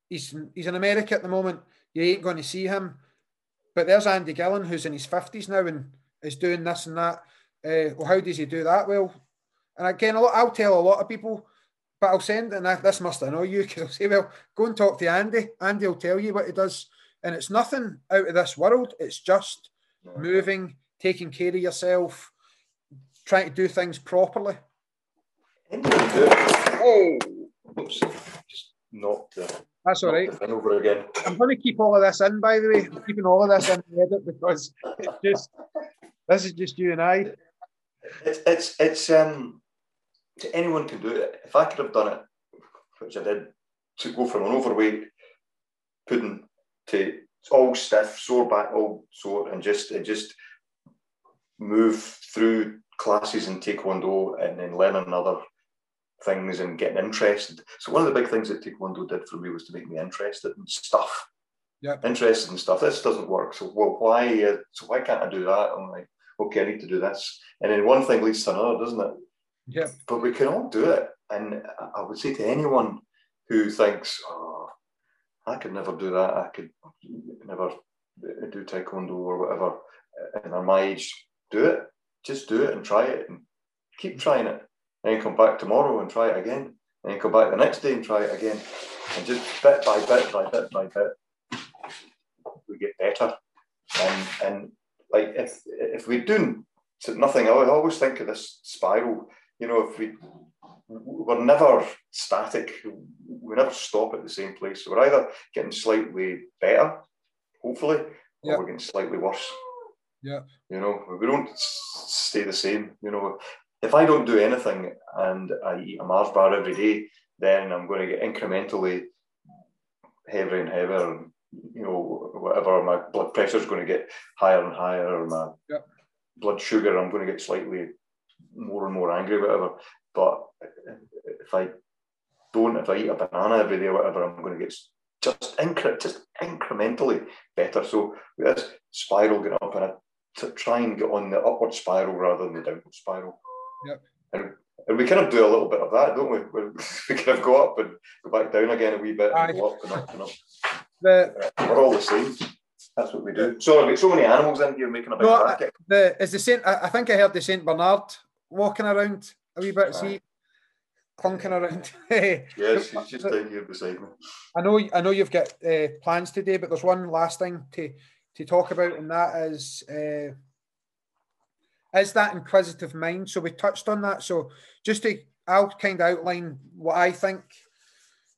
he's he's in America at the moment. You ain't going to see him. But there's Andy Gillan, who's in his 50s now and is doing this and that. Uh, well, how does he do that? Well, and again, lot, I'll tell a lot of people, but I'll send, and I, this must annoy you because I'll say, well, go and talk to Andy. Andy will tell you what he does and it's nothing out of this world. It's just moving, taking care of yourself, trying to do things properly. Oh, oops, just knocked That's all right. over again. I'm going to keep all of this in, by the way. I'm keeping all of this in the edit because it's just this is just you and I. It's it's it's um to anyone can do it. If I could have done it, which I did, to go from an overweight pudding to all stiff, sore back, all sore, and just and just move through classes in Taekwondo and then learn other things and getting interested. So one of the big things that Taekwondo did for me was to make me interested in stuff. Yeah. Interested in stuff. This doesn't work. So well, why? Uh, so why can't I do that? I'm like, okay, I need to do this, and then one thing leads to another, doesn't it? Yeah. But we can all do it, and I would say to anyone who thinks, oh, I could never do that. I could never do taekwondo or whatever. And at my age, do it. Just do it and try it and keep trying it. And then come back tomorrow and try it again. And then come back the next day and try it again. And just bit by bit by bit by bit, we get better. And and like if if we do nothing, I always think of this spiral. You know, if we we're never static. We never stop at the same place. So we're either getting slightly better, hopefully, or we're getting slightly worse. Yeah. You know, we don't stay the same. You know, if I don't do anything and I eat a Mars bar every day, then I'm going to get incrementally heavier and heavier. And, you know, whatever, my blood pressure is going to get higher and higher. My yeah. blood sugar, I'm going to get slightly more and more angry, whatever. But if I don't, if I eat a banana every day or whatever, I'm going to get just incre- just incrementally better. So this spiral getting up and I to try and get on the upward spiral rather than the downward spiral. Yep. And, and we kind of do a little bit of that, don't we? We kind of go up and go back down again a wee bit and go up and up and up. The, We're all the same. That's what we do. So I've got so many animals in here making a big no, racket. The is the Saint. I think I heard the Saint Bernard walking around a wee bit. See, clunking around. yes, he's just down here beside me. I know. I know you've got uh, plans today, but there's one last thing to to talk about, and that is uh, is that inquisitive mind. So we touched on that. So just to, I'll kind of outline what I think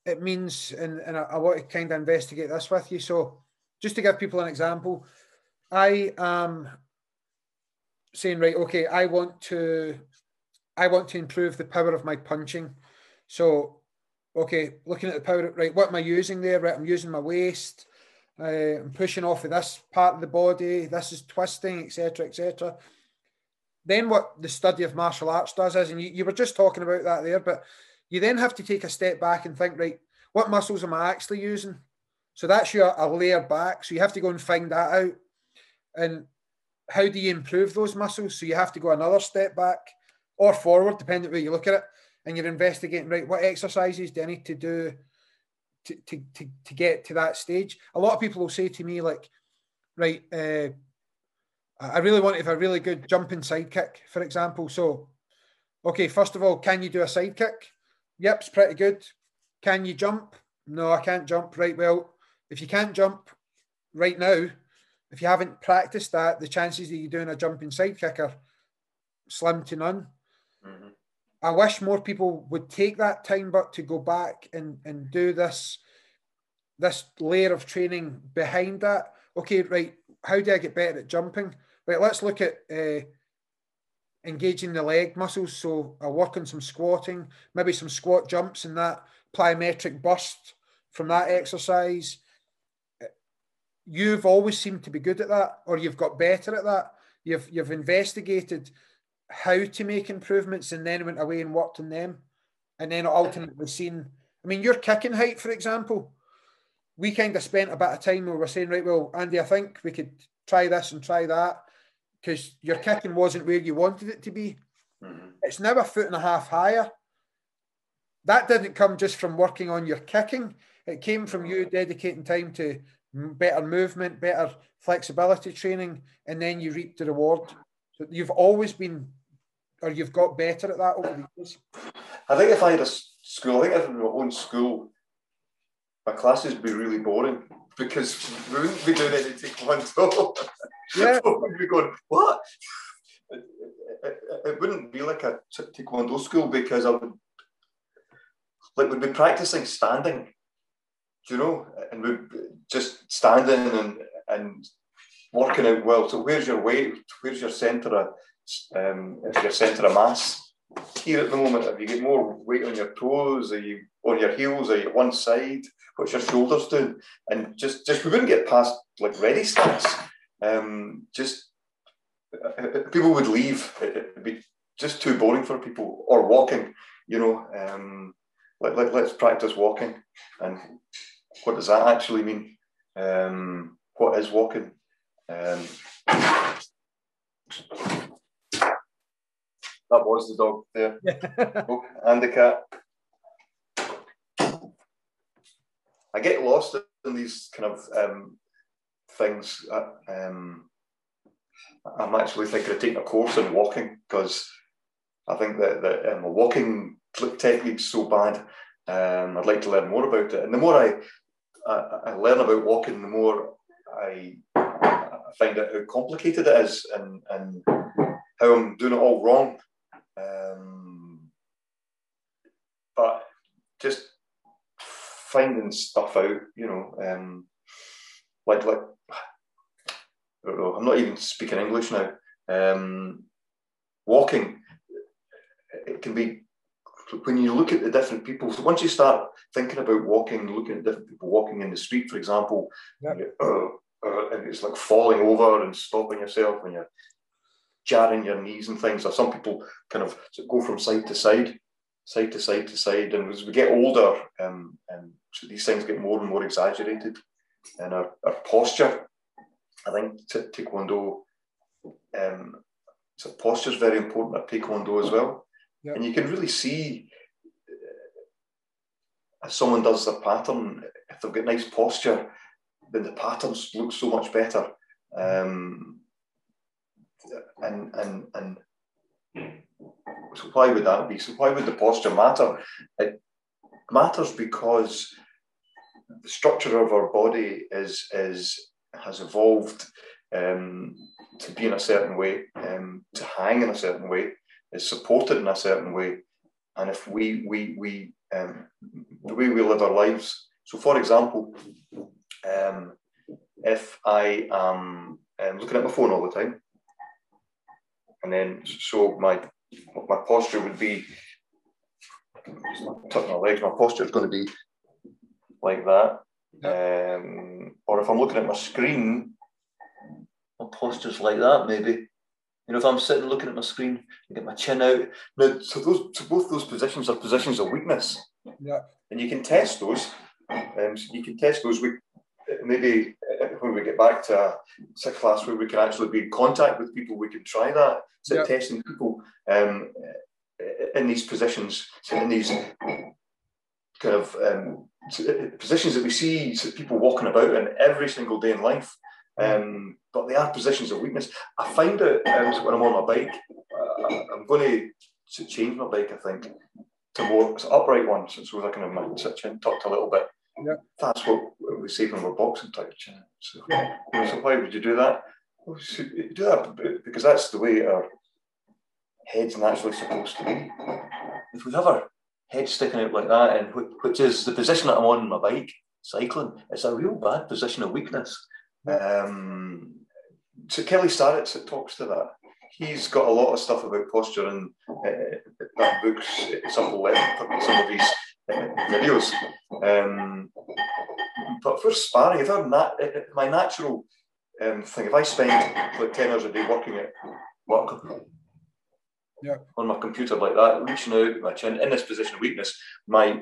it means, and, and I, I want to kind of investigate this with you. So just to give people an example, I am saying, right, okay, I want to I want to improve the power of my punching. So, okay, looking at the power, right, what am I using there? Right, I'm using my waist. Uh, I'm pushing off of this part of the body. This is twisting, etc., etc. Then what the study of martial arts does is, and you, you were just talking about that there, but you then have to take a step back and think, right, what muscles am I actually using? So that's your a layer back. So you have to go and find that out. And how do you improve those muscles? So you have to go another step back or forward, depending where you look at it, and you're investigating, right, what exercises do I need to do to, to, to, to get to that stage. A lot of people will say to me, like, right, uh, I really want to have a really good jumping side kick, for example. So, okay, first of all, can you do a side kick? Yep, it's pretty good. Can you jump? No, I can't jump. Right, well, if you can't jump right now, if you haven't practiced that, the chances of you doing a jumping side kick are slim to none. Mm-hmm. I wish more people would take that time, but to go back and, and do this this layer of training behind that. Okay, right. How do I get better at jumping? Right. Let's look at uh, engaging the leg muscles. So I work on some squatting, maybe some squat jumps and that plyometric burst from that exercise. You've always seemed to be good at that, or you've got better at that. You've you've investigated how to make improvements and then went away and worked on them. And then ultimately seen, I mean, your kicking height, for example, we kind of spent a bit of time where we're saying, right, well, Andy, I think we could try this and try that because your kicking wasn't where you wanted it to be. Mm-hmm. It's now a foot and a half higher. That didn't come just from working on your kicking. It came from you dedicating time to better movement, better flexibility training, and then you reap the reward. So you've always been or you've got better at that over the years? I think if I had a school, I think if I had my own school, my classes would be really boring because we wouldn't be doing any taekwondo. Yeah. we'd be going, what? It, it, it, wouldn't be like a taekwondo school because I would, like, we'd be practicing standing, you know, and we'd just standing and and working out well. So where's your weight? Where's your centre of um, your centre of mass. Here at the moment, have you get more weight on your toes, are you on your heels, are you one side? What's your shoulders doing? And just, just we wouldn't get past like ready stats. Um, just uh, people would leave. It, would be just too boring for people. Or walking, you know. Um, let, let, let's practice walking. And what does that actually mean? Um, what is walking? Um, that was the dog there. oh, and the cat. I get lost in these kind of um, things. Uh, um, I'm actually thinking of taking a course in walking because I think that, that um, walking technique's so bad. Um, I'd like to learn more about it. And the more I, I, I learn about walking, the more I, I find out how complicated it is and, and how I'm doing it all wrong. Um, but just finding stuff out, you know, um, like like I don't know. I'm not even speaking English now. Um, walking, it can be when you look at the different people. So once you start thinking about walking, looking at different people walking in the street, for example, yeah. uh, uh, and it's like falling over and stopping yourself when you're jarring your knees and things. Or some people kind of go from side to side, side to side to side. And as we get older, um, um, so these things get more and more exaggerated. And our, our posture, I think t- Taekwondo, um, so posture is very important at Taekwondo as well. Yep. And you can really see uh, if someone does the pattern, if they've got nice posture, then the patterns look so much better. Um, and and and so why would that be? So why would the posture matter? It matters because the structure of our body is is has evolved um, to be in a certain way, um, to hang in a certain way, is supported in a certain way, and if we we we um, the way we live our lives. So, for example, um, if I am um, looking at my phone all the time, and then so my my posture would be tuck my legs. My posture is going to be like that. Um, or if I'm looking at my screen, my posture's like that. Maybe you know if I'm sitting looking at my screen, I get my chin out. Now, so those so both those positions are positions of weakness. Yeah. And you can test those. Um, so you can test those. We maybe when we get back to a, class where we can actually be in contact with people, we can try that. So yep. testing people um, in these positions, so in these kind of um, positions that we see people walking about in every single day in life. Um, but they are positions of weakness. I find it um, when I'm on my bike, uh, I'm going to change my bike, I think, to more upright ones. So I kind of sit chin tucked a little bit. Yeah. That's what we say when we're boxing, chin. So, yeah. so why would you do that? Well, do that because that's the way our head's naturally supposed to be. If we have our head sticking out like that, and which is the position that I'm on my bike, cycling, it's a real bad position of weakness. Um, so Kelly Starrett talks to that. He's got a lot of stuff about posture and uh, that book's it's up some of these uh, videos. Um, but for sparring, if I'm nat- my natural um, thing, if I spend like 10 hours a day working at work yeah. on my computer like that, reaching out my chin in this position of weakness, my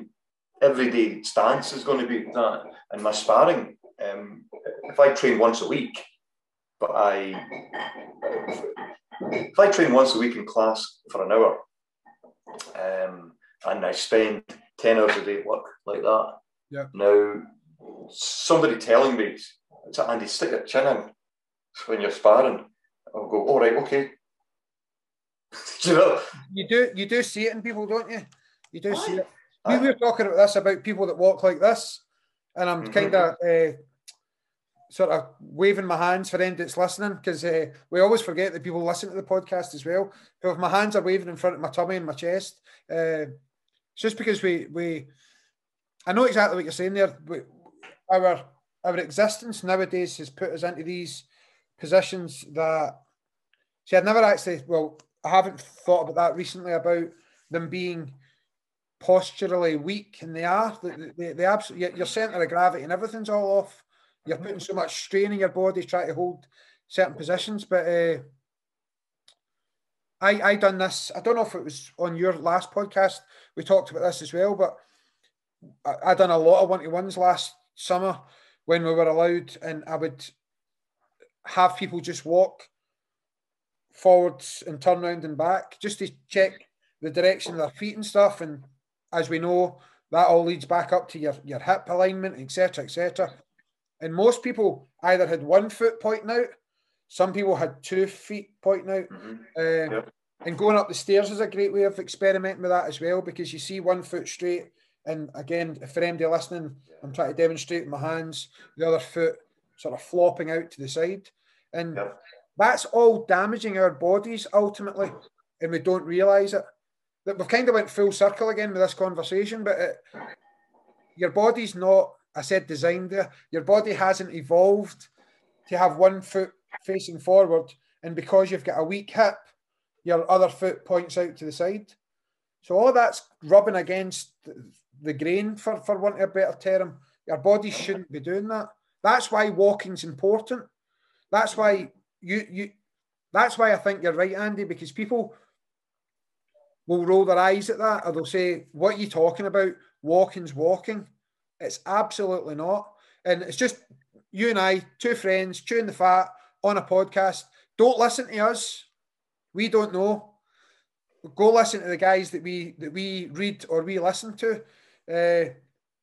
everyday stance is going to be that. And my sparring, um, if I train once a week, but I if I train once a week in class for an hour, um, and I spend ten hours a day at work like that. Yeah. Now, somebody telling me, it's Andy, stick your chin in when you're sparring. I'll go, all right, okay. you know, you do you do see it in people, don't you? You do see it. We were talking about this about people that walk like this, and I'm mm-hmm. kind of uh, sort of waving my hands for anyone that's listening because uh, we always forget that people listen to the podcast as well. So if my hands are waving in front of my tummy and my chest, uh, it's just because we we I know exactly what you're saying there. We, our our existence nowadays has put us into these positions that see I'd never actually well I haven't thought about that recently about them being posturally weak and they are they, they, they absolutely your center of gravity and everything's all off you're putting so much strain in your body trying to hold certain positions. But uh, I I done this. I don't know if it was on your last podcast. We talked about this as well, but I, I done a lot of one to ones last summer when we were allowed, and I would have people just walk forwards and turn around and back just to check the direction of their feet and stuff. And as we know, that all leads back up to your, your hip alignment, etc., etc. And most people either had one foot pointing out, some people had two feet pointing out. Mm-hmm. Uh, yep. And going up the stairs is a great way of experimenting with that as well because you see one foot straight. And again, for anybody listening, I'm trying to demonstrate with my hands, the other foot sort of flopping out to the side. And yep. that's all damaging our bodies ultimately. And we don't realize it. That we've kind of went full circle again with this conversation, but it, your body's not I said designed there. Your body hasn't evolved to have one foot facing forward, and because you've got a weak hip, your other foot points out to the side. So all that's rubbing against the grain, for, for want of a better term. Your body shouldn't be doing that. That's why walking's important. That's why you you. That's why I think you're right, Andy, because people will roll their eyes at that, or they'll say, "What are you talking about? Walking's walking." It's absolutely not. And it's just you and I, two friends, chewing the fat on a podcast. Don't listen to us. We don't know. Go listen to the guys that we that we read or we listen to, uh,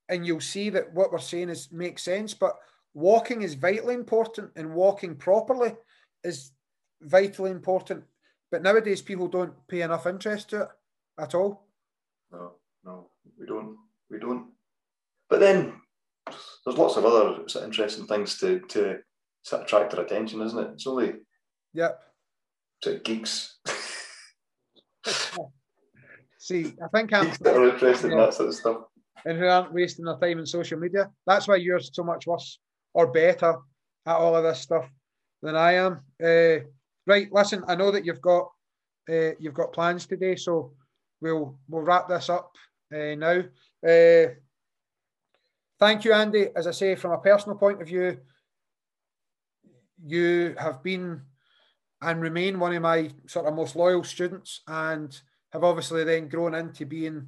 and you'll see that what we're saying is makes sense. But walking is vitally important, and walking properly is vitally important. But nowadays, people don't pay enough interest to it at all. No, no, we don't. We don't. But then there's lots of other sort of interesting things to to sort of attract their attention, isn't it? It's only yep. Of geeks. See, I think I'm geeks that are interested in that sort of stuff. And who aren't wasting their time in social media. That's why you're so much worse or better at all of this stuff than I am. Uh, right, listen, I know that you've got uh, you've got plans today, so we'll we'll wrap this up uh, now. Uh, thank you, Andy. As I say, from a personal point of view, you have been and remain one of my sort of most loyal students and have obviously then grown into being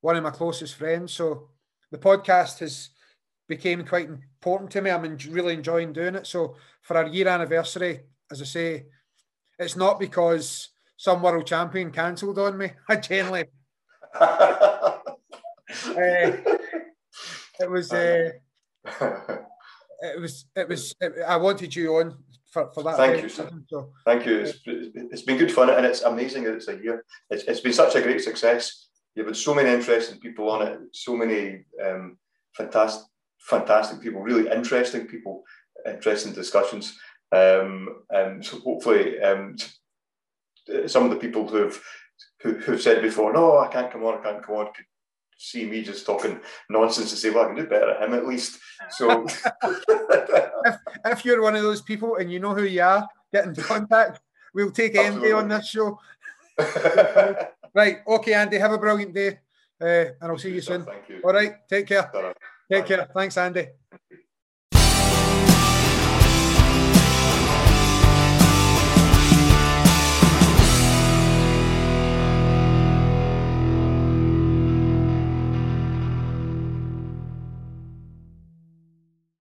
one of my closest friends. So the podcast has became quite important to me. I'm really enjoying doing it. So for our year anniversary, as I say, it's not because some world champion cancelled on me. I generally. uh, it was. Uh, it was. It was. It, I wanted you on for, for that. Thank you, sir. So, Thank you. It's, it's been good fun, and it's amazing that it's a year. It's, it's been such a great success. You've had so many interesting people on it. So many um, fantastic, fantastic people. Really interesting people. Interesting discussions. Um, and so hopefully, um, some of the people who have who, who've said before, no, I can't come on, I can't come on, could see me just talking nonsense and say, well, I can do better at him at least. So if, if you're one of those people and you know who you are, get in contact. We'll take Andy on this show. right. Okay, Andy, have a brilliant day. Uh, and I'll see you soon. Thank you. All right. Take care. Take care. Thanks, Andy.